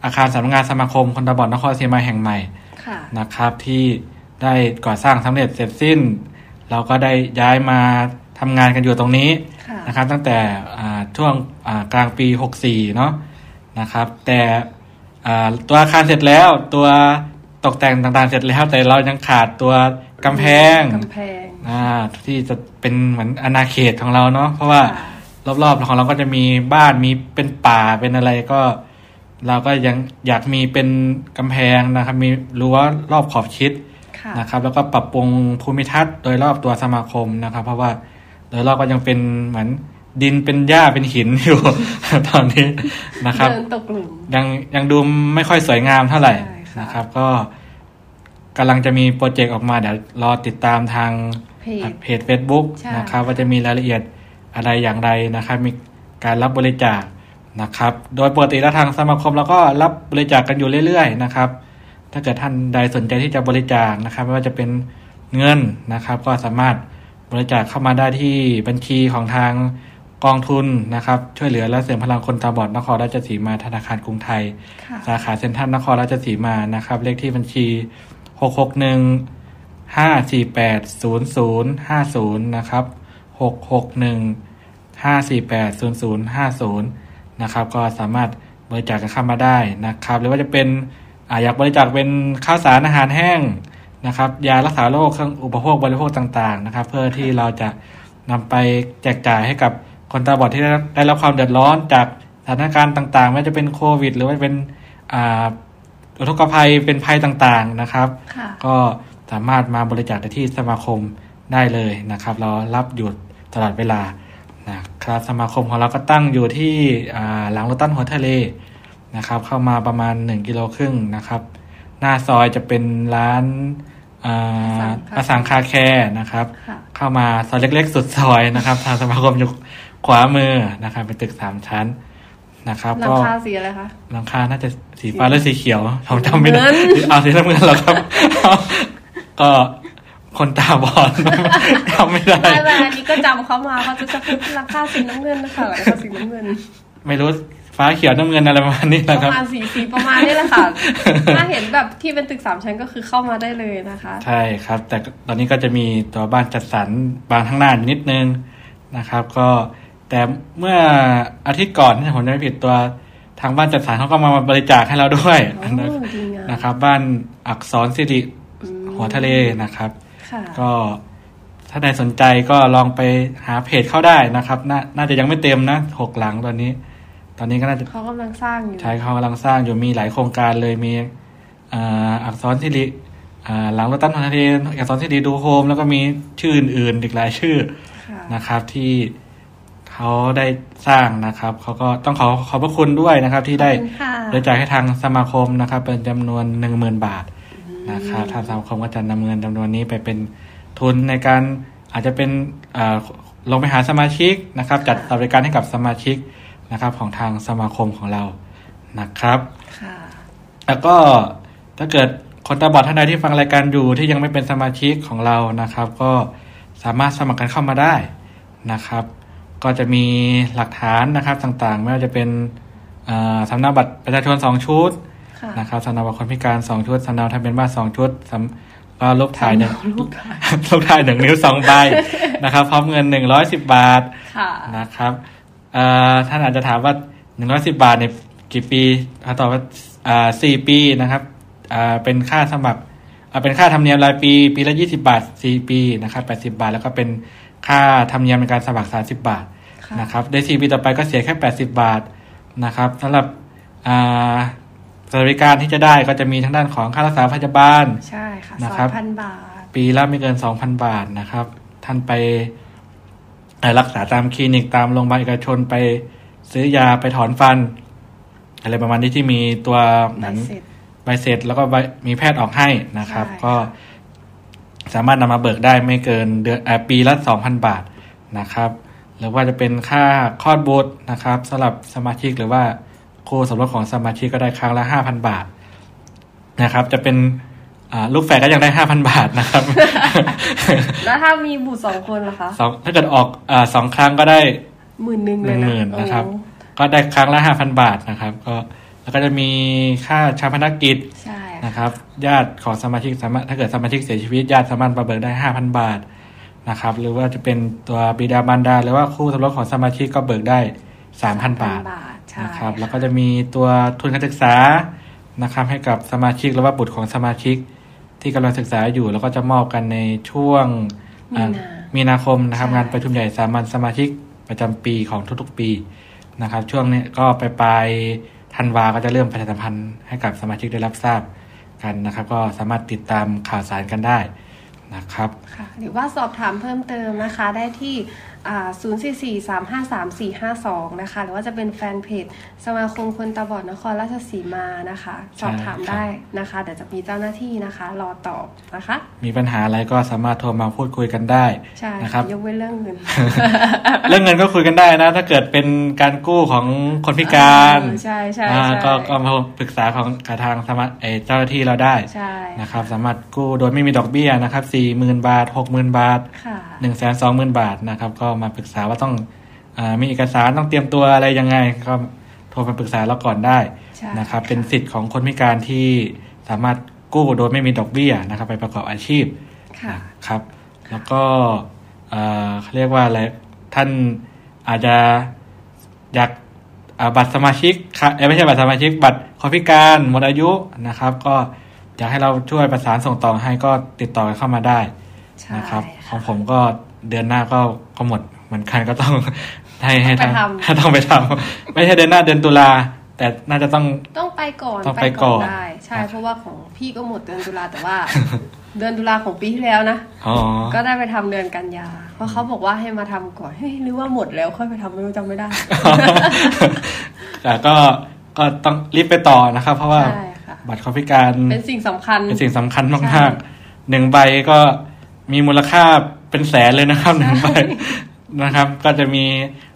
อาคารสำนักงานสมาคมคนตาบอดนครศรีธรรมราชแห่งใหม่ค่ะนะครับที่ ได้ก่อสร้างสำเร็จเสร็จสิ้น เราก็ได้ย้ายมาทำงานกันอยู่ตรงนี้ค่ะนะครับ ตั้งแต่อ่าช่วงอ่ากลางปี 64 เนาะนะครับ แต่อ่าตัวอาคารเสร็จแล้วตัวตกแต่งต่างๆเสร็จแล้วแต่เรายังขาดตัวกำแพงกำแพงอ่าที่จะเป็นเหมือนอาณาเขตของเราเนาะเพราะว่าค่ะรอบๆของเราก็จะมีบ้านมีเป็นป่าเป็นอะไรก็ เราก็ยังอยากมีเป็นกำแพงนะครับ มีรั้วรอบขอบชิดค่ะ นะครับ แล้วก็ปรับปรุงภูมิทัศน์โดยรอบตัวสมาคมนะครับ เพราะว่าโดยรอบก็ยังเป็นเหมือนดินเป็นหญ้าเป็นหินอยู่ตอนนี้นะครับเดินตกหลุมยังยังดูไม่ค่อยสวยงามเท่าไหร่ใช่ค่ะนะครับ ก็กำลังจะมีโปรเจกต์ออกมาเดี๋ยวรอติดตามทางเพจเพจ Facebook ใช่นะครับ ว่าจะมีรายละเอียดอะไรอย่างไรนะครับ มีการรับบริจาคนะครับ โดยปกติแล้วทางสมาคมเราก็รับบริจาคกันอยู่เรื่อยๆนะครับ ถ้าเกิดท่านใดสนใจที่จะบริจาคนะครับไม่ว่าจะเป็นเงินนะครับ ก็สามารถบริจาคเข้ามาได้ที่บัญชีของทางกองทุนนะครับ ช่วยเหลือและเสริมพลังคนตาบอดนครราชสีมาธนาคารกรุงไทยค่ะสาขาเซ็นทรัลนครราชสีมานะครับ เลขที่บัญชีหกหกหนึ่งห้าสี่แปดศูนย์ศูนย์ห้าศูนย์นะครับหกหกหนึ่งห้าสี่แปดศูนย์ศูนย์ห้าศูนย์นะครับ ก็สามารถบริจาคกันเข้ามาได้นะครับ หรือว่าจะเป็น อาอยากบริจาคเป็นข้าวสารอาหารแห้งนะครับ ยารักษาโรคเครื่องอุปโภคบริโภคต่างๆนะครับ เพื่อที่เราจะนำไปแจกจ่ายให้กับคนตาบอดที่ได้ได้รับความเดือดร้อนจากสถานการณ์ต่างๆไม่ว่าจะเป็นโควิด หรือว่าเป็นอ่าอุทกภัยเป็นภัยต่างๆนะครับค่ะก็สามารถมาบริจาคได้ที่สมาคมได้เลยนะครับ เรารับอยู่ตลอดเวลานะครับสมาคมของเราก็ตั้งอยู่ที่อ่าหลังรถตั้นหัวทะเล นะครับ เข้ามาประมาณ 1กิโลครึ่งนะครับ หน้าซอยจะเป็นร้านอ่าอสังคาแคร์นะครับค่ะเข้ามาซอยเล็ก ๆ สุดซอยนะครับ ทางสมาคมอยู่ขวามือนะครับ เป็นตึกสามชั้นนะครับหลังก็คาสีอะไรคะหลังคาน่าจะสีฟ้าหรือสีเขียวผมจำไม่ได้เงินเอาสีน้ำเงินเหรอครับ ก็คนตาบอดจำไม่ได้ไม่ไม่อันนี้ก็จำเขามาเขาจะจะพูดหลังคาสีน้ำเงินนะคะหลังคาสีน้ำเงิน ไม่รู้ ฟ้าเขียวน้ำเงินอะไรประมาณนี้ปนะระครับมาณสีสีประมาณนี้แหละค่ะถ้าเห็นแบบที่เป็นตึกสามชั้นก็คือเข้ามาได้เลยนะคะ ใช่ครับ แต่ตอนนี้ก็จะมีตัวบ้านจัดสรรบางข้างหน้าอยู่นิดนึงนะครับ ก็แต่เมื่ออาทิตย์ก่อนที่ผมจำไม่ผิดตัวทางบ้านจัดสรรเขาก็มาบริจาคให้เราด้วยอ๋อดีงามนะครับ บ้านอักษรสิริหัวทะเลนะครับค่ะก็ถ้าใดสนใจก็ลองไปหาเพจเข้าได้นะครับนาน่าจะยังไม่เต็มนะหกหลังตอนนี้ ตอนนี้ก็น่าจะเขากำลังสร้างอยู่ใช้เขากำลังสร้างอยู่มีหลายโครงการเลยมีอ่าอักษรสิริอ่าหลังรถตั้นทะเลอักษรสิริดูโฮมแล้วก็มีชื่ออื่นๆอีกหลายชื่อค่ะนะครับ ที่เขาได้สร้างนะครับเขาก็ต้องขอขอบพระคุณด้วยนะครับ ที่ได้ขอบคุณค่ะบริจาคให้ทางสมาคมนะครับ เป็นจำนวนหนึ่งหมื่นบาทนะครับทางสมาคมก็จะนำเงินจำนวนนี้ไปเป็นทุนในการอาจจะเป็นอ่าลงไปหาสมาชิกนะครับ จัดบริการให้กับสมาชิก นะครับของทางสมาคมของเรานะครับค่ะแล้วก็ถ้าเกิดคนตาบอดท่านใดที่ฟังรายการอยู่ที่ยังไม่เป็นสมาชิกของเรานะครับ ก็สามารถสมัครกันเข้ามาได้นะครับ ก็จะมีหลักฐานนะครับต่างๆ ไม่ว่าจะเป็นอ่าสำเนาบัตรประชาชนสองชุดค่ะนะครับสำเนาบัตรคนพิการสองชุดสำเนาทะเบียนบ้านสองชุดสำก็รูปถ่ายหนึ่งลูกค่ะรูปถ่ายหนึ่งนิ้วสองใบนะครับ พร้อมเงินหนึ่งร้อยสิบบาทค่ะนะครับเอ่อ ท่านอาจจะถามว่าหนึ่งร้อยสิบาทเนี่ยกี่ปีเขาตอบว่าอ่าสี่ปีนะครับอ่าเป็นค่าสมัครอ่าเป็นค่าธรรมเนียมรายปี ปีละยี่สิบาทสี่ปีนะครับแปดสิบาท แล้วก็เป็นค่าธรรมเนียมในการสมัครสามสิบาทค่ะนะครับได้สี่ปีต่อไปก็เสียแค่แปดสิบาทนะครับสำหรับอ่าสวัสดิการที่จะได้ก็จะมีทั้งด้านของค่ารักษาพยาบาลใช่ค่ะนะสครัอบงพันบาท ปีละไม่เกินสองพันบาทนะครับ ท่านไปเอ่อ รักษาตามคลินิกตามโรงพยาบาลเอกชนไปซื้อยาไปถอนฟัน อะไรประมาณนี้ที่มีตัวเหใบมือนเสร็จใบเสร็จแล้วก็ใบมีแพทย์ออกให้นะครับใช่ก็สามารถนำมาเบิกได้ไม่เกินเดือนเอ่อปีละสองพันบาทนะครับ หรือว่าจะเป็นค่าคลอดบุตรนะครับสำหรับสมาชิกหรือว่าคู่สมรสของสมาชิกก็ได้ครั้งละห้าพันบาทนะครับ จะเป็นอ่า ลูกแฝดก็ยังได้ห้าพันบาทนะครับ แล้วถ้ามีบุตรสองคนล่ะคะสองถ้าเกิดออกอาสองครั้งก็ได้หมื่นหนึ่งหเลนึ่ยงนะหมื่นนะครับโอ้ก็ได้ครั้งละห้าพันบาทนะครับ ก็แล้วก็จะมีค่าชาพนกิจใช่ค่ะนะครับ ญาติของสมาชิกสามารถถ้าเกิดสมาชิกเสียชีวิตญาติสามารถมาเบิกได้ห้าพันบาทนะครับ หรือว่าจะเป็นตัวบิดามารดาหรือว่าคู่สมรสของสมาชิกก็เบิกได้สามพันบาทบาทใช่นะครับ แล้วก็จะมีตัวทุนการศึกษานะครับ ให้กับสมาชิกหรือว่าบุตรของสมาชิก ที่กำลังศึกษาอยู่ แล้วก็จะมอบกันในช่วงมีอ่านามีนาคมนะครับใช่งานประชุมใหญ่สามัญสมาชิกประจำปีของทุกๆปีนะครับ ช่วงนี้ก็ไปปลายธันวาก็จะเริ่มประชาสัมพันธ์ให้กับสมาชิกได้รับทราบกันนะครับ ก็สามารถติดตามข่าวสารกันได้นะครับค่ะหรือว่าสอบถามเพิ่มเติมนะคะได้ที่ อ่า044-353-452 นะคะ หรือว่าจะเป็นแฟนเพจสมาคมคนตาบอดนครราชสีมานะคะ สอบถามใช่ครับได้นะคะเดี๋ยวจะมีเจ้าหน้าที่นะคะ รอตอบนะคะ มีปัญหาอะไรก็สามารถโทรมาพูดคุยกันได้ใช่นะครับยกเว้นเรื่องเงิน เรื่องเงินก็คุยกันได้นะ ถ้าเกิดเป็นการกู้ของคนพิการเออใช่ใช่อ่าใช่ก็ก็มาปรึกษาของกับทางสมาเอ่อเจ้าหน้าที่เราได้ใช่นะครับ สามารถกู้โดยไม่มีดอกเบี้ยนะครับสี่หมื่นบาทหกหมื่นบาทค่ะหนึ่งแสนสองหมื่นบาทนะครับก็มาปรึกษาว่าต้องอามีเอกสารต้องเตรียมตัวอะไรยังไงก็โทรมาปรึกษาเราก่อนได้ใช่นะครับ เป็นสิทธิ์ของคนพิการที่สามารถกู้โดยไม่มีดอกเบี้ยนะครับ ไปประกอบอาชีพค่ะครับ แล้วก็เอ่อเขาเรียกว่าอะไรท่านอาจจะอยากอ่าบัตรสมาชิกค่ะเอ้ยไม่ใช่บัตรสมาชิก บัตรคนพิการหมดอายุนะครับ ก็อยากให้เราช่วยประสานส่งต่อให้ก็ติดต่อกันเข้ามาได้ใช่นะครับขค่ะองผมก็ เดือนหน้าก็ก็หมดเหมือนกันก็ต้องให้ให้ต้องไปทางทำต้องไปทำไม่ใช่เดือนหน้าเดือนตุลาแต่น่าจะต้องต้องไปก่อนต้องไปก่อนได้ใช่เพราะว่าของพี่ก็หมดเดือนตุลาแต่ว่า เดือนตุลาของปีที่แล้วนะอ๋อก็ได้ไปทำเดือนกันยา เพราะเขาบอกว่าให้มาทำก่อนเฮ้ยหรือว่าหมดแล้วค่อยไปทำไม่รู้จำไม่ได้ แต่ก็ก็ต้องรีบไปต่อนะครับ เพราะว่าใช่ค่ะบัตรคนพิการเป็นสิ่งสำคัญเป็นสิ่งสำคัญใช่มากๆหนึ่งใบก็มีมูลค่า เป็นแสนเลยนะครับหนึ่งใบนะครับ ก็จะมี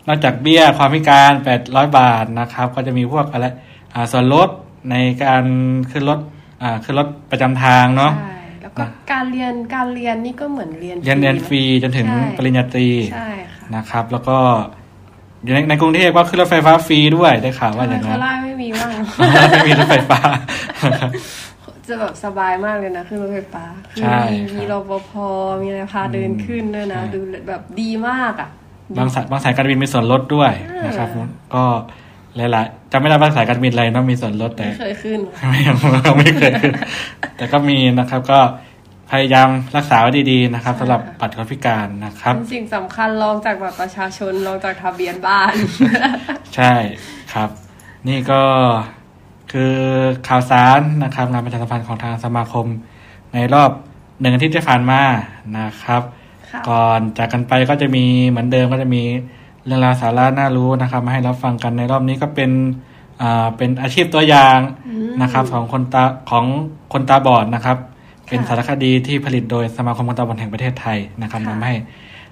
นอกจากเบี้ยความพิการแปดร้อยบาทนะครับ ก็จะมีพวกอะไรอ่าส่วนลดในการขึ้นรถอ่าขึ้นรถประจำทางเนาะใช่แล้วก็การเรียนการเรียนนี่ก็เหมือนเรียนเรียนเรียนฟรีจนถึงใช่ปริญญาตรีใช่ค่ะนะครับ แล้วก็อยู่ในในกรุงเทพก็ขึ้นรถไฟฟ้าฟรีด้วยได้ข่าวว่าอย่างโคนั้นราชไม่มีว่างไม่มีรถไฟฟ้า จะแบบสบายมากเลยนะขึ้นรถไฟฟ้าคือใช่มีครับมีรปภมีอะไรพาเดินขึ้นด้วยนะใช่ดูแบบดีมากอะ บางสายบางสายการบินมีส่วนลดด้วยนะครับก็หลายๆจำไม่ได้บางสายการบินอะไรเนาะมีส่วนลดแต่ไม่เคยขึ้นไม่ยังไม่เคยขึ้น แต่ก็มีนะครับก็พยายามรักษาไว้ดีๆนะครับใช่สำหรับค่ะบัตรคนพิการนะครับเป็นสิ่งสำคัญรองจากบัตรประชาชนรองจากทะเบียนบ้าน ใช่ครับ นี่ก็ คือข่าวสารนะครับงานประชาสัมพันธ์ของทางสมาคม ในรอบหนึ่งอาทิตย์ที่ผ่านมานะครับค่ะก่อนจากกันไปก็จะมีเหมือนเดิมก็จะมีเรื่องราวสาระน่ารู้นะครับ มาให้รับฟังกันในรอบนี้ก็เป็นอ่าเป็นอาชีพตัวอย่างนะครับ ของคนตาของคนตาบอดนะครับ เป็นสารคดีที่ผลิตโดยสมาคมคนตาบอดแห่งประเทศไทยนะครับค่ะนำให้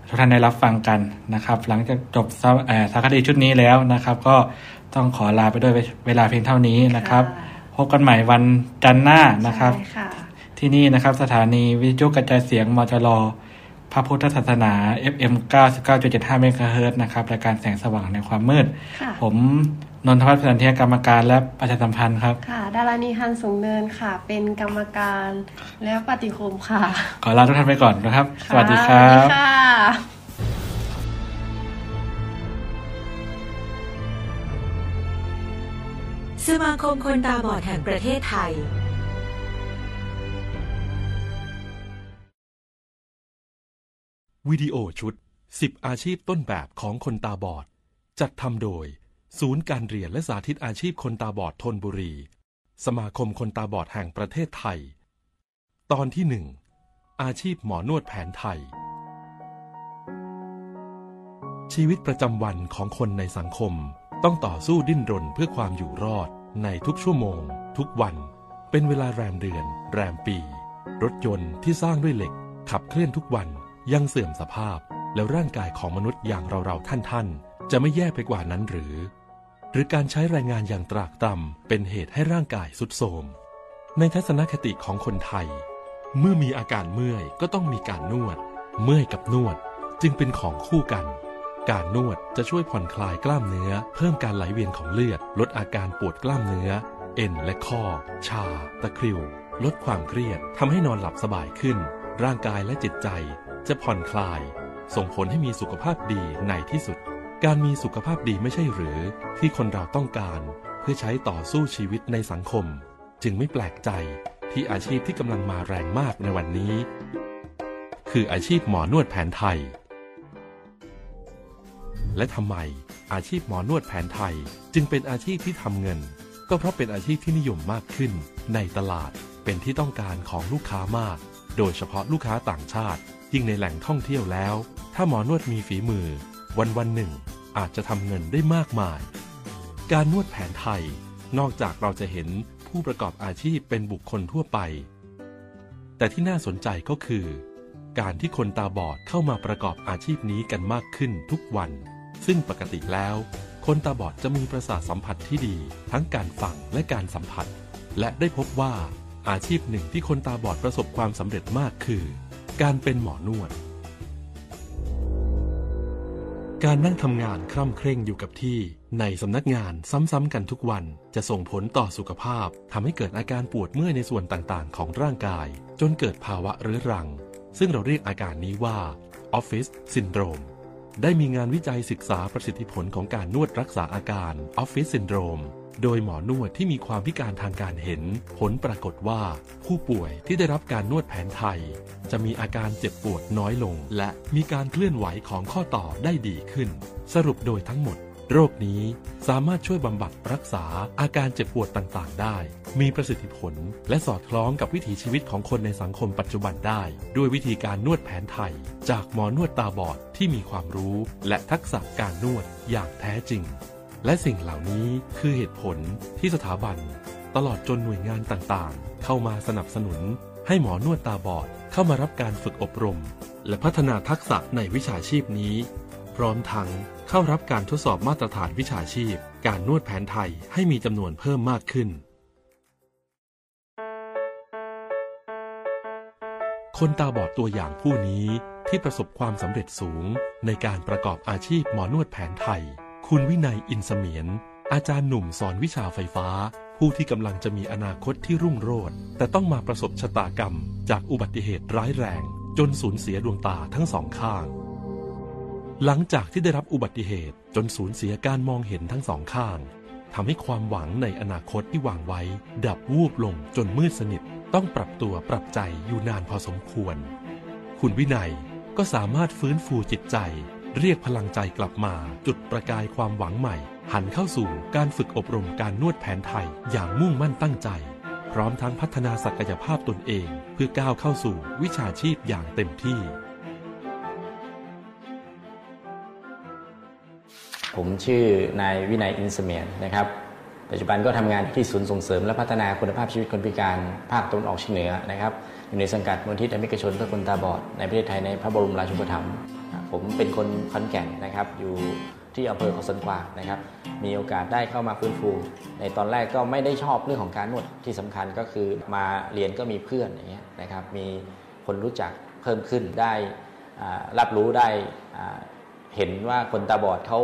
ทุกท่านได้รับฟังกันนะครับ หลังจากจบสาเอ่อสารคดีชุดนี้แล้วนะครับ ก็ ต้องขอลาไปด้วยเวลาเพียงเท่านี้นะครับ พบกันใหม่วันจันทร์หน้านะครับใช่ค่ะที่นี่นะครับสถานีวิทยุกระจายเสียงมจรพระพุทธศาสนา FM 99.75เมกะเฮิรตซ์นะครับรายการแสงสว่างในความมืดค่ะผมนนทวัฒน์สันเทียกรรมการและประชาสัมพันธ์ครับค่ะ ดารานีฮันสูงเนินค่ะ เป็นกรรมการและปฏิคมค่ะ ขอลาทุกท่านไปก่อนนะครับสค่ะวัสดีครัสวัสบ สมาคมคนตาบอดแห่งประเทศไทย วิดีโอชุด 10 อาชีพต้นแบบของคนตาบอด จัดทำโดย ศูนย์การเรียนและสาธิตอาชีพคนตาบอดทนบุรี สมาคมคนตาบอดแห่งประเทศไทย ตอนที่หนึ่งอาชีพหมอนวดแผนไทย ชีวิตประจำวันของคนในสังคม ต้องต่อสู้ดิ้นรนเพื่อความอยู่รอด ในทุกชั่วโมง ทุกวัน เป็นเวลาแรมเดือน แรมปี รถยนต์ที่สร้างด้วยเหล็ก ขับเคลื่อนทุกวันยังเสื่อมสภาพ แล้วร่างกายของมนุษย์อย่างเราๆท่านๆ จะไม่แย่ไปกว่านั้นหรือ หรือการใช้แรงงานอย่างตรากตรำเป็นเหตุให้ร่างกายสุดโทรมในทัศนคติของคนไทย เมื่อมีอาการเมื่อยก็ต้องมีการนวด เมื่อยกับนวดจึงเป็นของคู่กัน การนวดจะช่วยผ่อนคลายกล้ามเนื้อ เพิ่มการไหลเวียนของเลือด ลดอาการปวดกล้ามเนื้อ เอ็นและข้อ ชา ตะคริว ลดความเครียดทำให้นอนหลับสบายขึ้น ร่างกายและจิตใจ จะผ่อนคลาย ส่งผลให้มีสุขภาพดีในที่สุด การมีสุขภาพดีไม่ใช่หรือ ที่คนเราต้องการ เพื่อใช้ต่อสู้ชีวิตในสังคม จึงไม่แปลกใจที่อาชีพที่กำลังมาแรงมากในวันนี้ คืออาชีพหมอนวดแผนไทย และทำไมอาชีพหมอนวดแผนไทย จึงเป็นอาชีพที่ทำเงิน ก็เพราะเป็นอาชีพที่นิยมมากขึ้น ในตลาดเป็นที่ต้องการของลูกค้ามาก โดยเฉพาะลูกค้าต่างชาติ ยิ่งในแหล่งท่องเที่ยวแล้ว ถ้าหมอนวดมีฝีมือ วันวันหนึ่ง อาจจะทำเงินได้มากมาย การนวดแผนไทย นอกจากเราจะเห็นผู้ประกอบอาชีพเป็นบุคคลทั่วไป แต่ที่น่าสนใจก็คือ การที่คนตาบอดเข้ามาประกอบอาชีพนี้กันมากขึ้นทุกวัน ซึ่งปกติแล้ว คนตาบอดจะมีประสาทสัมผัสที่ดี ทั้งการฟังและการสัมผัส และได้พบว่า อาชีพหนึ่งที่คนตาบอดประสบความสำเร็จมากคือ การเป็นหมอนวด การนั่งทำงานคร่ำเคร่งอยู่กับที่ในสำนักงานซ้ำๆกันทุกวันจะส่งผลต่อสุขภาพทำให้เกิดอาการปวดเมื่อยในส่วนต่างๆ ของร่างกาย จนเกิดภาวะเรื้อรัง ซึ่งเราเรียกอาการนี้ว่าออฟฟิศซินโดรม ได้มีงานวิจัยศึกษาประสิทธิผลของการนวดรักษาอาการออฟฟิศซินโดรม โดยหมอนวดที่มีความพิการทางการเห็น ผลปรากฏว่า ผู้ป่วยที่ได้รับการนวดแผนไทย จะมีอาการเจ็บปวดน้อยลง และมีการเคลื่อนไหวของข้อต่อได้ดีขึ้น สรุปโดยทั้งหมด โรคนี้สามารถช่วยบำบัดรักษาอาการเจ็บปวดต่างๆ ได้ มีประสิทธิผล และสอดคล้องกับวิถีชีวิตของคนในสังคมปัจจุบันได้ ด้วยวิธีการนวดแผนไทย จากหมอนวดตาบอดที่มีความรู้ และทักษะการนวดอย่างแท้จริง และสิ่งเหล่านี้คือเหตุผลที่สถาบัน ตลอดจนหน่วยงานต่างๆ เข้ามาสนับสนุน ให้หมอนวดตาบอดเข้ามารับการฝึกอบรม และพัฒนาทักษะในวิชาชีพนี้ พร้อมทั้ง เข้ารับการทดสอบมาตรฐานวิชาชีพ การนวดแผนไทยให้มีจำนวนเพิ่มมากขึ้น คนตาบอดตัวอย่างผู้นี้ที่ประสบความสำเร็จสูงในการประกอบอาชีพหมอนวดแผนไทย คุณวินัยอินเสมียน อาจารย์หนุ่มสอนวิชาไฟฟ้า ผู้ที่กำลังจะมีอนาคตที่รุ่งโรจน์แต่ต้องมาประสบชะตากรรม จากอุบัติเหตุร้ายแรง จนสูญเสียดวงตาทั้งสองข้าง หลังจากที่ได้รับอุบัติเหตุจนสูญเสียการมองเห็นทั้งสองข้างทำให้ความหวังในอนาคตที่วางไว้ ดับวูบลงจนมืดสนิท ต้องปรับตัวปรับใจอยู่นานพอสมควร คุณวินัยก็สามารถฟื้นฟูจิตใจ เรียกพลังใจกลับมาจุดประกายความหวังใหม่ หันเข้าสู่การฝึกอบรมการนวดแผนไทยอย่างมุ่งมั่นตั้งใจ พร้อมทั้งพัฒนาศักยภาพตนเอง เพื่อก้าวเข้าสู่วิชาชีพอย่างเต็มที่ ผมชื่อนายวินัยอินเสเมียนนะครับ ปัจจุบันก็ทำงานที่ศูนย์ส่งเสริมและพัฒนาคุณภาพชีวิตคนพิการภาคตะวันออกเฉียงเหนือนะครับ อยู่ในสังกัดมูลที่ธรรมิกชนเพื่อคนตาบอดในประเทศไทยในพระบรมราชูปถัมภ์ผมเป็นคนขอนแก่นนะครับ อยู่ที่อำเภอเขาสนกวางนะครับ มีโอกาสได้เข้ามาฟื้นฟู ในตอนแรกก็ไม่ได้ชอบเรื่องของการนวดที่สำคัญก็คือมาเรียนก็มีเพื่อนอย่างเงี้ยนะครับ มีคนรู้จักเพิ่มขึ้นได้รับรู้ได้เห็นว่าคนตาบอดเขา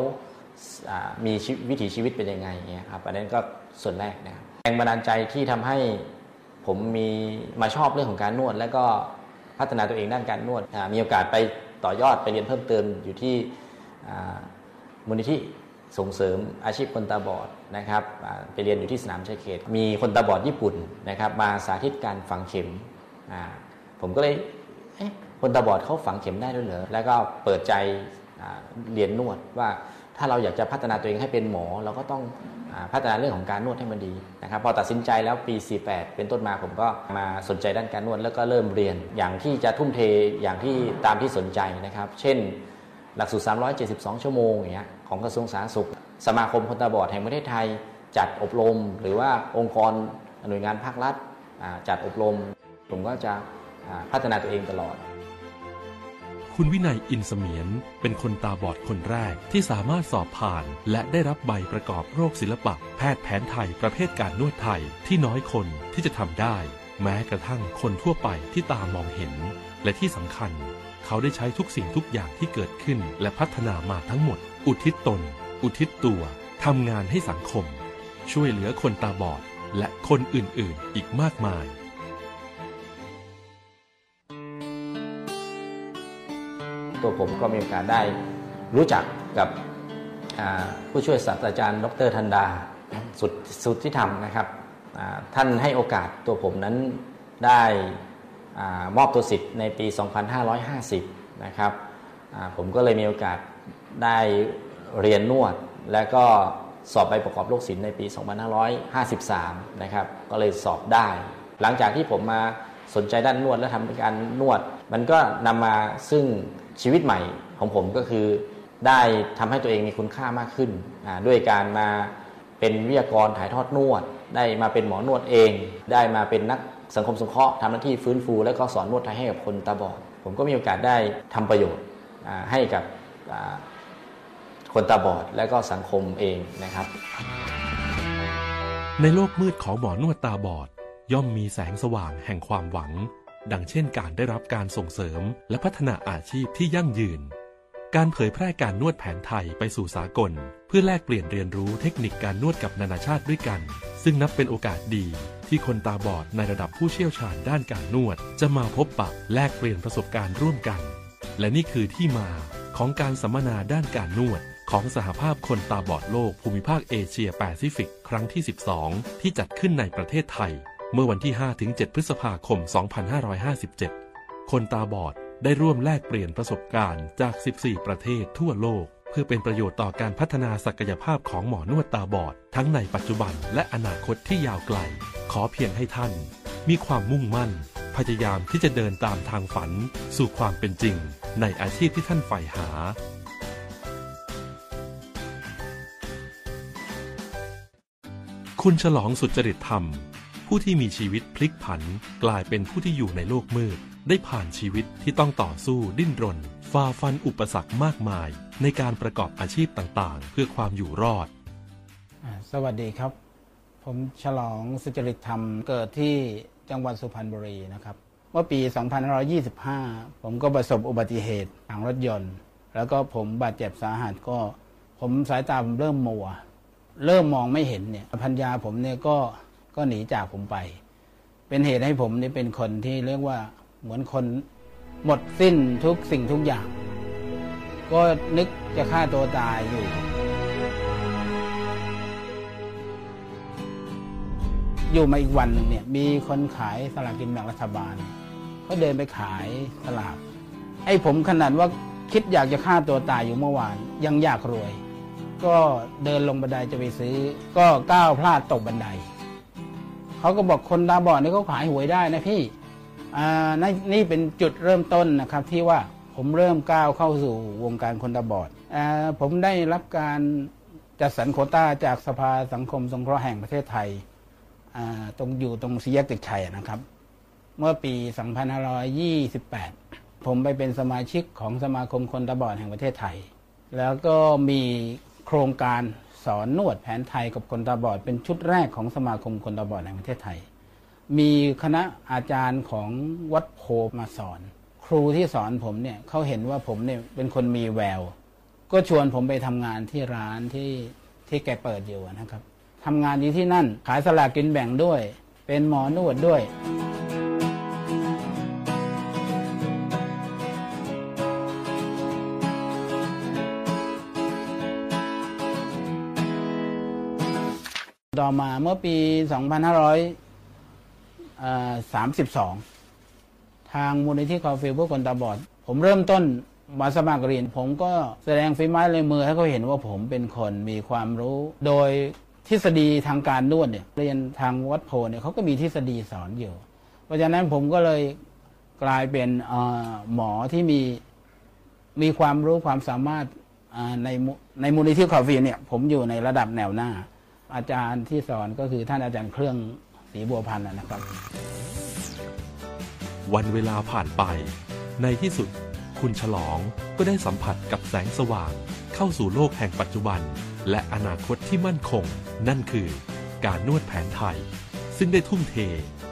มีวิถีชีวิตเป็นยังไงเงี้ยครับอันนั้นก็ส่วนแรกนะครับแรงบันดาลใจที่ทำให้ผมมีมาชอบเรื่องของการนวด แล้วก็พัฒนาตัวเองด้านการนวดมีโอกาสไปต่อยอดไปเรียนเพิ่มเติมอยู่ที่มูลนิธิส่งเสริมอาชีพคนตาบอดนะครับไปเรียนอยู่ที่สนามชัยเขต มีคนตาบอดญี่ปุ่นนะครับมาสาธิตการฝังเข็มผมก็เลยคนตาบอดเขาฝังเข็มได้ด้วยเหรอแล้วก็เปิดใจเรียนนวดว่า ถ้าเราอยากจะพัฒนาตัวเองให้เป็นหมอ เราก็ต้องพัฒนาเรื่องของการนวดให้มันดีนะครับพอตัดสินใจแล้วปี 48 เป็นต้นมาผมก็มาสนใจด้านการนวดแล้วก็เริ่มเรียน อย่างที่จะทุ่มเทอย่างที่ตามที่สนใจนะครับ เช่น หลักสูตร 372 ชั่วโมงอย่างเงี้ยของกระทรวงสาธารณสุข สมาคมคนตาบอดแห่งประเทศไทย จัดอบรม หรือว่าองค์กรหน่วยงานภาครัฐจัดอบรม ผมก็จะพัฒนาตัวเองตลอด คุณวินัยอินเสมียน เป็นคนตาบอดคนแรกที่สามารถสอบผ่าน และได้รับใบประกอบโรคศิลปะ แพทย์แผนไทยประเภทการนวดไทยที่น้อยคนที่จะทำได้ แม้กระทั่งคนทั่วไปที่ตามองเห็น และที่สำคัญ เขาได้ใช้ทุกสิ่งทุกอย่างที่เกิดขึ้น และพัฒนามาทั้งหมด อุทิศตน อุทิศตัวทำงานให้สังคม ช่วยเหลือคนตาบอดและคนอื่นๆ อีกมากมาย ตัวผมก็มีโอกาสได้รู้จักกับผู้ช่วยศาสตราจารย์ ดรธันดาสุดสุดที่ทำนะครับท่านให้โอกาสตัวผมนั้นได้อมอบตัวสิทธิ์ในปี 2550 นะครับผมก็เลยมีโอกาสได้เรียนนวด และก็สอบใบประกอบโรคศิลป์ในปี 2553 นะครับ ก็เลยสอบได้ หลังจากที่ผมมาสนใจด้านนวดและทำการนวด มันก็นำมาซึ่ง ชีวิตใหม่ของผมก็คือ ได้ทำให้ตัวเองมีคุณค่ามากขึ้น ด้วยการมาเป็นวิทยากรถ่ายทอดนวด ได้มาเป็นหมอนวดเอง ได้มาเป็นนักสังคมสงเคราะห์ทำหน้าที่ฟื้นฟู และก็สอนนวดไทยให้กับคนตาบอดผมก็มีโอกาสได้ทำประโยชน์ให้กับคนตาบอดและก็สังคมเองนะครับ ในโลกมืดของหมอนวดตาบอด ย่อมมีแสงสว่างแห่งความหวัง ดังเช่นการได้รับการส่งเสริมและพัฒนาอาชีพที่ยั่งยืน การเผยแพร่การนวดแผนไทยไปสู่สากล เพื่อแลกเปลี่ยนเรียนรู้เทคนิคการนวดกับนานาชาติด้วยกัน ซึ่งนับเป็นโอกาสดีที่คนตาบอดในระดับผู้เชี่ยวชาญด้านการนวด จะมาพบปะแลกเปลี่ยนประสบการณ์ร่วมกัน และนี่คือที่มาของการสัมมนาด้านการนวดของสหภาพคนตาบอดโลกภูมิภาคเอเชียแปซิฟิก ครั้งที่ 12 ที่จัดขึ้นในประเทศไทย เมื่อวันที่ 5-7 พฤษภาคม 2557 คนตาบอดได้ร่วมแลกเปลี่ยนประสบการณ์จาก 14 ประเทศทั่วโลก เพื่อเป็นประโยชน์ต่อการพัฒนาศักยภาพของหมอนวดตาบอด ทั้งในปัจจุบันและอนาคตที่ยาวไกล ขอเพียงให้ท่าน มีความมุ่งมั่น พยายามที่จะเดินตามทางฝัน สู่ความเป็นจริง ในอาชีพที่ท่านใฝ่หาคุณฉลองสุจริตธรรม ผู้ที่มีชีวิตพลิกผัน กลายเป็นผู้ที่อยู่ในโลกมืด ได้ผ่านชีวิตที่ต้องต่อสู้ดิ้นรนฝ่าฟันอุปสรรคมากมาย ในการประกอบอาชีพต่างๆ เพื่อความอยู่รอด สวัสดีครับ ผมฉลองสุจริตธรรมเกิดที่จังหวัดสุพรรณบุรีนะครับเมื่อปี 2525 ผมก็ประสบอุบัติเหตุทางรถยนต์ แล้วก็ผมบาดเจ็บสาหัสก็ ผมสายตาผมเริ่มมัว เริ่มมองไม่เห็นเนี่ยพัญญาผมเนี่ยก็ ก็หนีจากผมไป เป็นเหตุให้ผมนี่เป็นคนที่เรียกว่าเหมือนคนหมดสิ้นทุกสิ่งทุกอย่าง ก็นึกจะฆ่าตัวตายอยู่ อยู่มาอีกวันหนึ่งเนี่ยมีคนขายสลากกินแบ่งรัฐบาลเขาเดินไปขายสลากไอ้ผมขนาดว่าคิดอยากจะฆ่าตัวตายอยู่เมื่อวาน ยังอยากรวย ก็เดินลงบันไดจะไปซื้อ ก็ก้าวพลาดตกบันได เขาก็บอกคนตาบอดนี่เขาขายหวยได้นะพี่อ่านี่เป็นจุดเริ่มต้นนะครับที่ว่าผมเริ่มก้าวเข้าสู่วงการคนตาบอดอ่าผมได้รับการจัดสรรโคต้าจากสภาสังคมสงเคราะห์แห่งประเทศไทยตรงอยู่ตรงสีแยกตึกชัยนะครับ เมื่อปี 2528 ผมไปเป็นสมาชิกของสมาคมคนตาบอดแห่งประเทศไทย แล้วก็มีโครงการ สอนนวดแผนไทยกับคนตาบอด เป็นชุดแรกของสมาคมคนตาบอดแห่งประเทศไทย มีคณะอาจารย์ของวัดโพมาสอน ครูที่สอนผมเนี่ยเขาเห็นว่าผมเนี่ยเป็นคนมีแวว ก็ชวนผมไปทำงานที่ร้านที่ที่แกเปิดอยู่นะครับทำงานอยู่ที่นั่นขายสลากกินแบ่งด้วย เป็นหมอนวดด้วย ต่อมาเมื่อปี 2532 ทางมูลนิธิคอฟิลเพื่อคนตาบอด ผมเริ่มต้นมาสมัครเรียน ผมก็แสดงฝีไม้ลายมือให้เขาเห็นว่าผมเป็นคนมีความรู้ โดยทฤษฎีทางการนวดเนี่ย เรียนทางวัดโพเนี่ยเขาก็มีทฤษฎีสอนอยู่ เพราะฉะนั้นผมก็เลยกลายเป็นหมอที่มีมีความรู้ความสามารถในในมูลนิธิคอลฟิลด์เนี่ย ผมอยู่ในระดับแนวหน้า อาจารย์ที่สอนก็คือท่านอาจารย์เครื่องสีบัวพันธ์นะครับ วันเวลาผ่านไป ในที่สุด คุณฉลองก็ได้สัมผัสกับแสงสว่าง เข้าสู่โลกแห่งปัจจุบัน และอนาคตที่มั่นคง นั่นคือ การนวดแผนไทย ซึ่งได้ทุ่มเท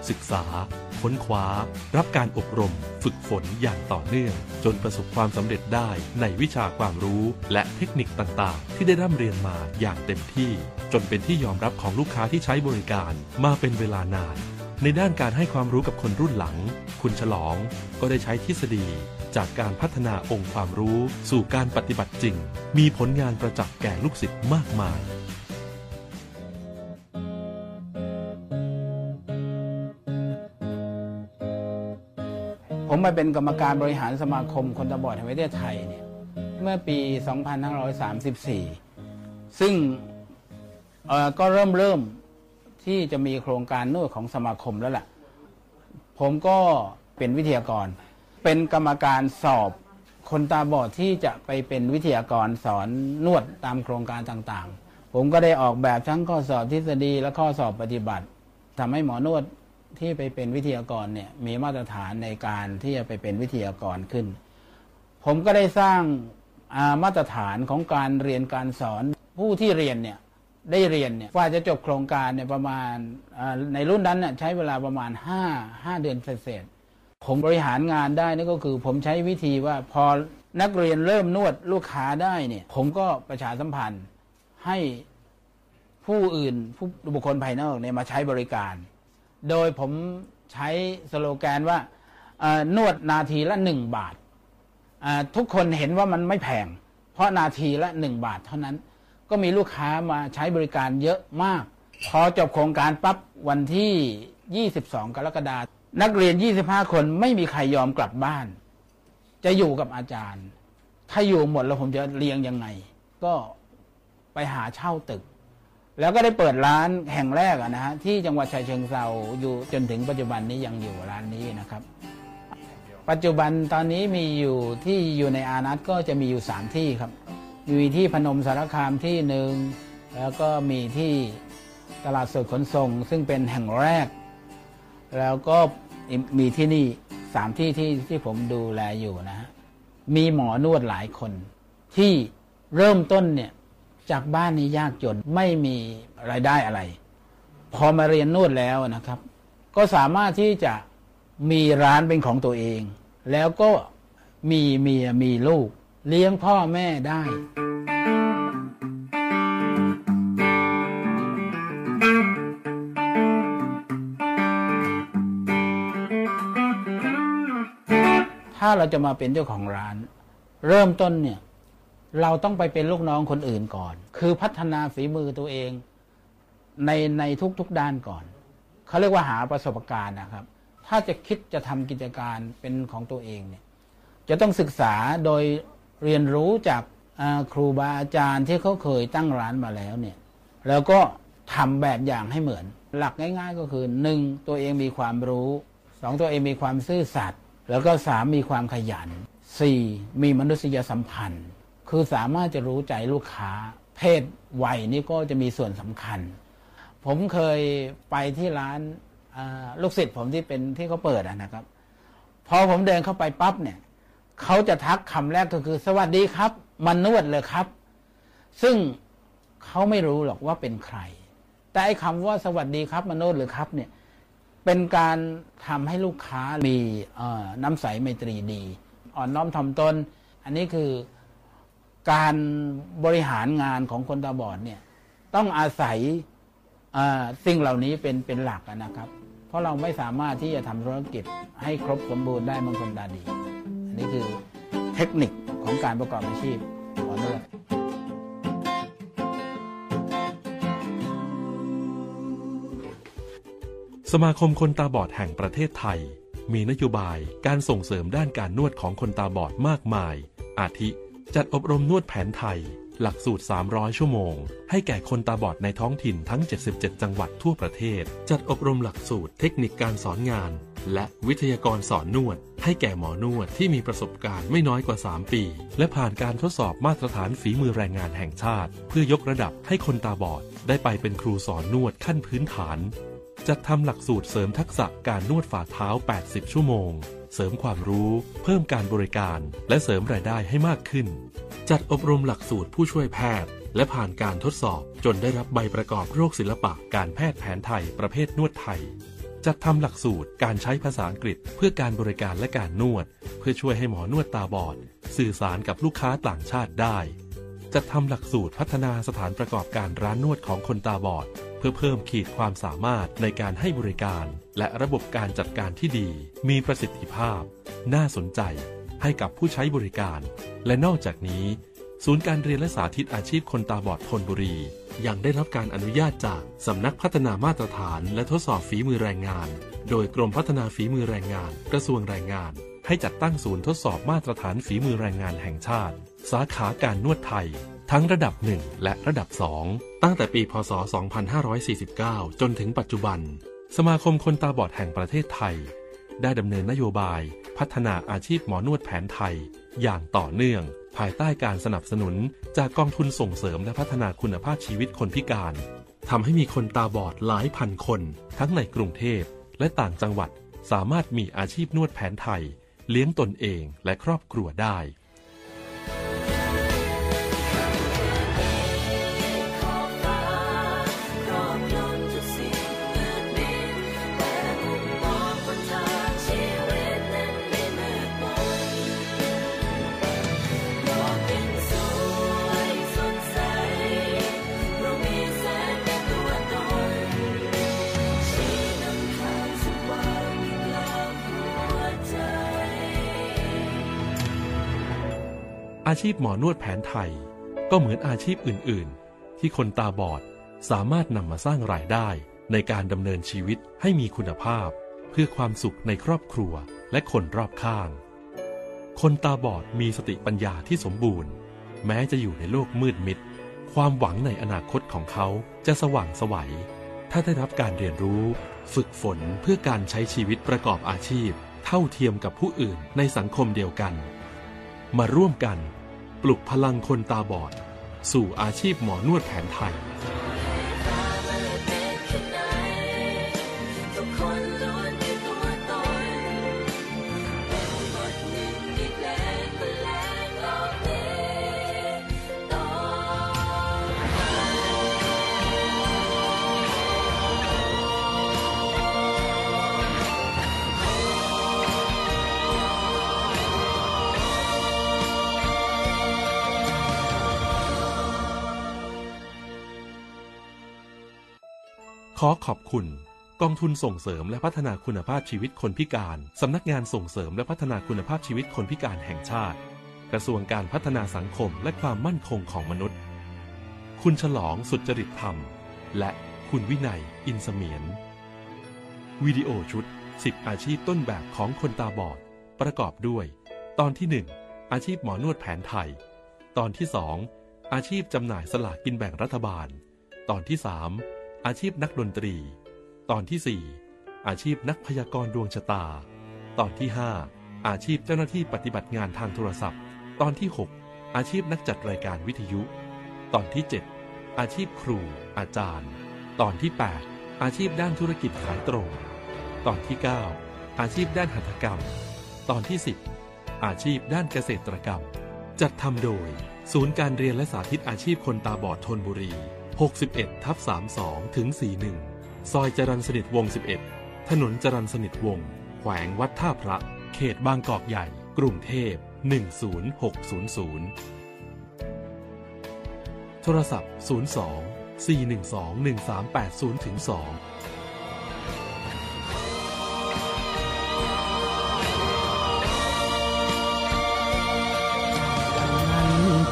ศึกษา ค้นคว้า รับการอบรม ฝึกฝนอย่างต่อเนื่อง จนประสบความสำเร็จได้ในวิชาความรู้และเทคนิคต่างๆ ที่ได้ร่ำเรียนมาอย่างเต็มที่ จนเป็นที่ยอมรับของลูกค้าที่ใช้บริการมาเป็นเวลานาน ในด้านการให้ความรู้กับคนรุ่นหลัง คุณฉลองก็ได้ใช้ทฤษฎีจากการพัฒนาองค์ความรู้สู่การปฏิบัติจริง มีผลงานประจักษ์แก่ลูกศิษย์มากมาย มมาเป็นกรรมการบริหารสมาคมคนตาบอดแห่งประเทศไทยเนี่ยเมื่อปี 2534 ซึ่งก็เริ่มเริ่มที่จะมีโครงการนวดของสมาคมแล้วล่ะ ผมก็เป็นวิทยากร เป็นกรรมการสอบคนตาบอดที่จะไปเป็นวิทยากรสอนนวดตามโครงการต่างๆ ผมก็ได้ออกแบบทั้งข้อสอบทฤษฎีและข้อสอบปฏิบัติทำให้หมอนวด ที่ไปเป็นวิทยากรเนี่ยมีมาตรฐานในการที่จะไปเป็นวิทยากรขึ้น ผมก็ได้สร้างามาตรฐานของการเรียนการสอนผู้ที่เรียนเนี่ยได้เรียนเนี่ยกว่าจะจบโครงการเนี่ยประมาณาในรุ่นนั้นน่ยใช้เวลาประมาณ 5 5 เดือนเศษผมบริหารงานได้นี่ก็คือ ผมใช้วิธีว่าพอนักเรียนเริ่มนวดลูกค้าได้เนี่ย ผมก็ประชาสัมพันธ์ให้ผู้อื่นผู้บุคคลภายนอกเนี่ยมาใช้บริการ โดยผมใช้สโลแกนว่านวดนาทีละหนึ่งบาท ทุกคนเห็นว่ามันไม่แพง เพราะนาทีละหนึ่งบาทเท่านั้น ก็มีลูกค้ามาใช้บริการเยอะมาก พอจบโครงการปั๊บวันที่ 22 กรกฎาคมนักเรียน 25 คนไม่มีใครยอมกลับบ้าน จะอยู่กับอาจารย์ ถ้าอยู่หมดแล้วผมจะเลี้ยงยังไง ก็ไปหาเช่าตึก แล้วก็ได้เปิดร้านแห่งแรกนะฮะที่จังหวัดชายเชิงเซาอยู่จนถึงปัจจุบันนี้ยังอยู่ร้านนี้นะครับ ปัจจุบันตอนนี้มีอยู่ที่อยู่ในอานัตก็จะมีอยู่สามที่ครับ มีที่พนมสารคามที่หนึ่งแล้วก็มีที่ตลาดสดขนส่ง ซึ่งเป็นแห่งแรก แล้วก็มีที่นี่สามที่ที่ที่ผมดูแลอยู่นะฮะมีหมอนวดหลายคนที่เริ่มต้นเนี่ย จากบ้านนี้ยากจนไม่มีรายได้อะไร พอมาเรียนนวดแล้วนะครับ ก็สามารถที่จะมีร้านเป็นของตัวเอง แล้วก็มีเมียมีลูก เลี้ยงพ่อแม่ได้ถ้าเราจะมาเป็นเจ้าของร้าน เริ่มต้นเนี่ย เราต้องไปเป็นลูกน้องคนอื่นก่อน คือพัฒนาฝีมือตัวเองในในทุกๆด้านก่อน เขาเรียกว่าหาประสบการณ์นะครับ ถ้าจะคิดจะทำกิจการเป็นของตัวเองเนี่ย จะต้องศึกษาโดยเรียนรู้จากครูบาอาจารย์ที่เขาเคยตั้งร้านมาแล้วเนี่ย แล้วก็ทำแบบอย่างให้เหมือน หลักง่าย ๆ ก็คือหนึ่งตัวเองมีความรู้สองตัวเองมีความซื่อสัตย์แล้วก็สามมีความขยันสี่มีมนุษยสัมพันธ์ คือสามารถจะรู้ใจลูกค้า เพศวัยนี่ก็จะมีส่วนสำคัญ ผมเคยไปที่ร้านลูกศิษย์ผมที่เป็นที่เขาเปิดนะครับ พอผมเดินเข้าไปปั๊บเนี่ยเขาจะทักคำแรกก็คือ สวัสดีครับ มันนวดเลยครับ ซึ่งเขาไม่รู้หรอกว่าเป็นใคร แต่ไอ้คำว่าสวัสดีครับมนวดหรือครับเนี่ย เป็นการทำให้ลูกค้ามีน้ำใสไมตรีดี อ่อนน้อมถ่อมตน อันนี้คือ การบริหารงานของคนตาบอดเนี่ยต้องอาศัยสิ่งเหล่านี้เป็นเป็นหลักนะครับ เพราะเราไม่สามารถที่จะทำธุรกิจให้ครบสมบูรณ์ได้เมื่อคนตาดีอันนี้คือเทคนิคของการประกอบอาชีพหมอนวดสมาคมคนตาบอดแห่งประเทศไทย มีนโยบายการส่งเสริมด้านการนวดของคนตาบอดมากมาย อาทิ จัดอบรมนวดแผนไทย หลักสูตร 300 ชั่วโมง ให้แก่คนตาบอดในท้องถิ่นทั้ง 77 จังหวัดทั่วประเทศ จัดอบรมหลักสูตรเทคนิคการสอนงาน และวิทยากรสอนนวด ให้แก่หมอนวดที่มีประสบการณ์ไม่น้อยกว่า 3 ปี และผ่านการทดสอบมาตรฐานฝีมือแรงงานแห่งชาติ เพื่อยกระดับให้คนตาบอดได้ไปเป็นครูสอนนวดขั้นพื้นฐาน จัดทำหลักสูตรเสริมทักษะการนวดฝ่าเท้า 80 ชั่วโมง เสริมความรู้ เพิ่มการบริการ และเสริมรายได้ให้มากขึ้น จัดอบรมหลักสูตรผู้ช่วยแพทย์ และผ่านการทดสอบจนได้รับใบประกอบโรคศิลปะการแพทย์แผนไทยประเภทนวดไทย จัดทำหลักสูตรการใช้ภาษาอังกฤษ เพื่อการบริการและการนวด เพื่อช่วยให้หมอนวดตาบอด สื่อสารกับลูกค้าต่างชาติได้จัดทำหลักสูตรพัฒนาสถานประกอบการร้านนวดของคนตาบอด เพื่อเพิ่มขีดความสามารถในการให้บริการ และระบบการจัดการที่ดี มีประสิทธิภาพ น่าสนใจ ให้กับผู้ใช้บริการ และนอกจากนี้ ศูนย์การเรียนและสาธิตอาชีพคนตาบอดธนบุรี ยังได้รับการอนุญาตจากสำนักพัฒนามาตรฐานและทดสอบฝีมือแรงงาน โดยกรมพัฒนาฝีมือแรงงาน กระทรวงแรงงาน ให้จัดตั้งศูนย์ทดสอบมาตรฐานฝีมือแรงงานแห่งชาติ สาขาการนวดไทย ทั้งระดับ 1 และระดับ 2 ตั้งแต่ปีพศ 2549 จนถึงปัจจุบัน สมาคมคนตาบอดแห่งประเทศไทย ได้ดำเนินนโยบาย พัฒนาอาชีพหมอนวดแผนไทย อย่างต่อเนื่อง ภายใต้การสนับสนุนจากกองทุนส่งเสริมและพัฒนาคุณภาพชีวิตคนพิการทำให้มีคนตาบอดหลายพันคน ทั้งในกรุงเทพและต่างจังหวัดสามารถมีอาชีพนวดแผนไทย เลี้ยงตนเองและครอบครัวได้ อาชีพหมอนวดแผนไทย ก็เหมือนอาชีพอื่น ๆ ที่คนตาบอดสามารถนำมาสร้างรายได้ในการดำเนินชีวิตให้มีคุณภาพ เพื่อความสุขในครอบครัวและคนรอบข้าง คนตาบอดมีสติปัญญาที่สมบูรณ์ แม้จะอยู่ในโลกมืดมิด ความหวังในอนาคตของเขาจะสว่างสวัย ถ้าได้รับการเรียนรู้ ฝึกฝนเพื่อการใช้ชีวิตประกอบอาชีพ เท่าเทียมกับผู้อื่นในสังคมเดียวกัน มาร่วมกัน ปลุกพลังคนตาบอด สู่อาชีพหมอนวดแผนไทย ขอขอบคุณ กองทุนส่งเสริมและพัฒนาคุณภาพชีวิตคนพิการ สำนักงานส่งเสริมและพัฒนาคุณภาพชีวิตคนพิการแห่งชาติ กระทรวงการพัฒนาสังคมและความมั่นคงของมนุษย์ คุณฉลองสุจริตธรรม และคุณวินัย อินเสมียน วิดีโอชุด 10 อาชีพต้นแบบของคนตาบอด ประกอบด้วย ตอนที่ 1 อาชีพหมอนวดแผนไทย ตอนที่ 2 อาชีพจำหน่ายสลากกินแบ่งรัฐบาล ตอนที่ 3 อาชีพนักดนตรี ตอนที่ 4 อาชีพนักพยากรณ์ดวงชะตา ตอนที่ 5 อาชีพเจ้าหน้าที่ปฏิบัติงานทางโทรศัพท์ ตอนที่ 6 อาชีพนักจัดรายการวิทยุ ตอนที่ 7 อาชีพครู อาจารย์ ตอนที่ 8 อาชีพด้านธุรกิจขายตรง ตอนที่ 9 อาชีพด้านหัตถกรรม ตอนที่ 10 อาชีพด้านเกษตรกรรม จัดทำโดย ศูนย์การเรียนและสาธิตอาชีพคนตาบอดทนบุรี 61ทับ32 ถึง 41 ซอยจรันสนิทวง 11 ถนนจรันสนิทวง แขวงวัดท่าพระ เขตบางกอกใหญ่ กรุงเทพ 10600 โทรศัพท์ 02 412 1380ถึง2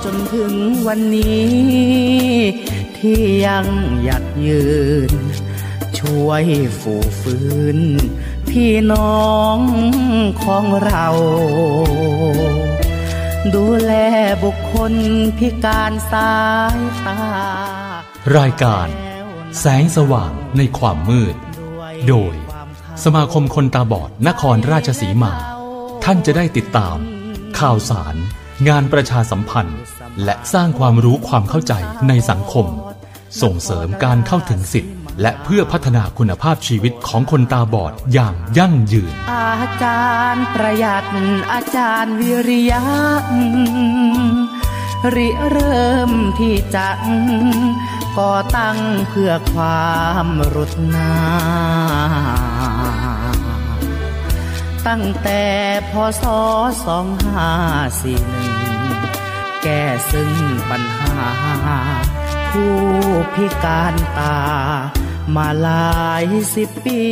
จนถึงวันนี้ ที่ยังหยัดยืน ช่วยฝูฟื้น พี่น้องของเรา ดูแลบุคคลพิการสายตา รายการ แสงสว่างในความมืด โดย สมาคมคนตาบอดนครราชสีมา ท่านจะได้ติดตาม ข่าวสาร งานประชาสัมพันธ์และสร้างความรู้ความเข้าใจในสังคม ส่งเสริมการเข้าถึงสิทธิและเพื่อพัฒนาคุณภาพชีวิตของคนตาบอดอย่างยั่งยืน อาจารย์ประหยัดอาจารย์วิริยะริเริ่มที่จะก่อตั้งเพื่อความรุดนา ตั้งแต่พศสองห้าสี่หนึ่งแก้ซึ่งปัญหา ผู้พิการตา มาหลายสิบปี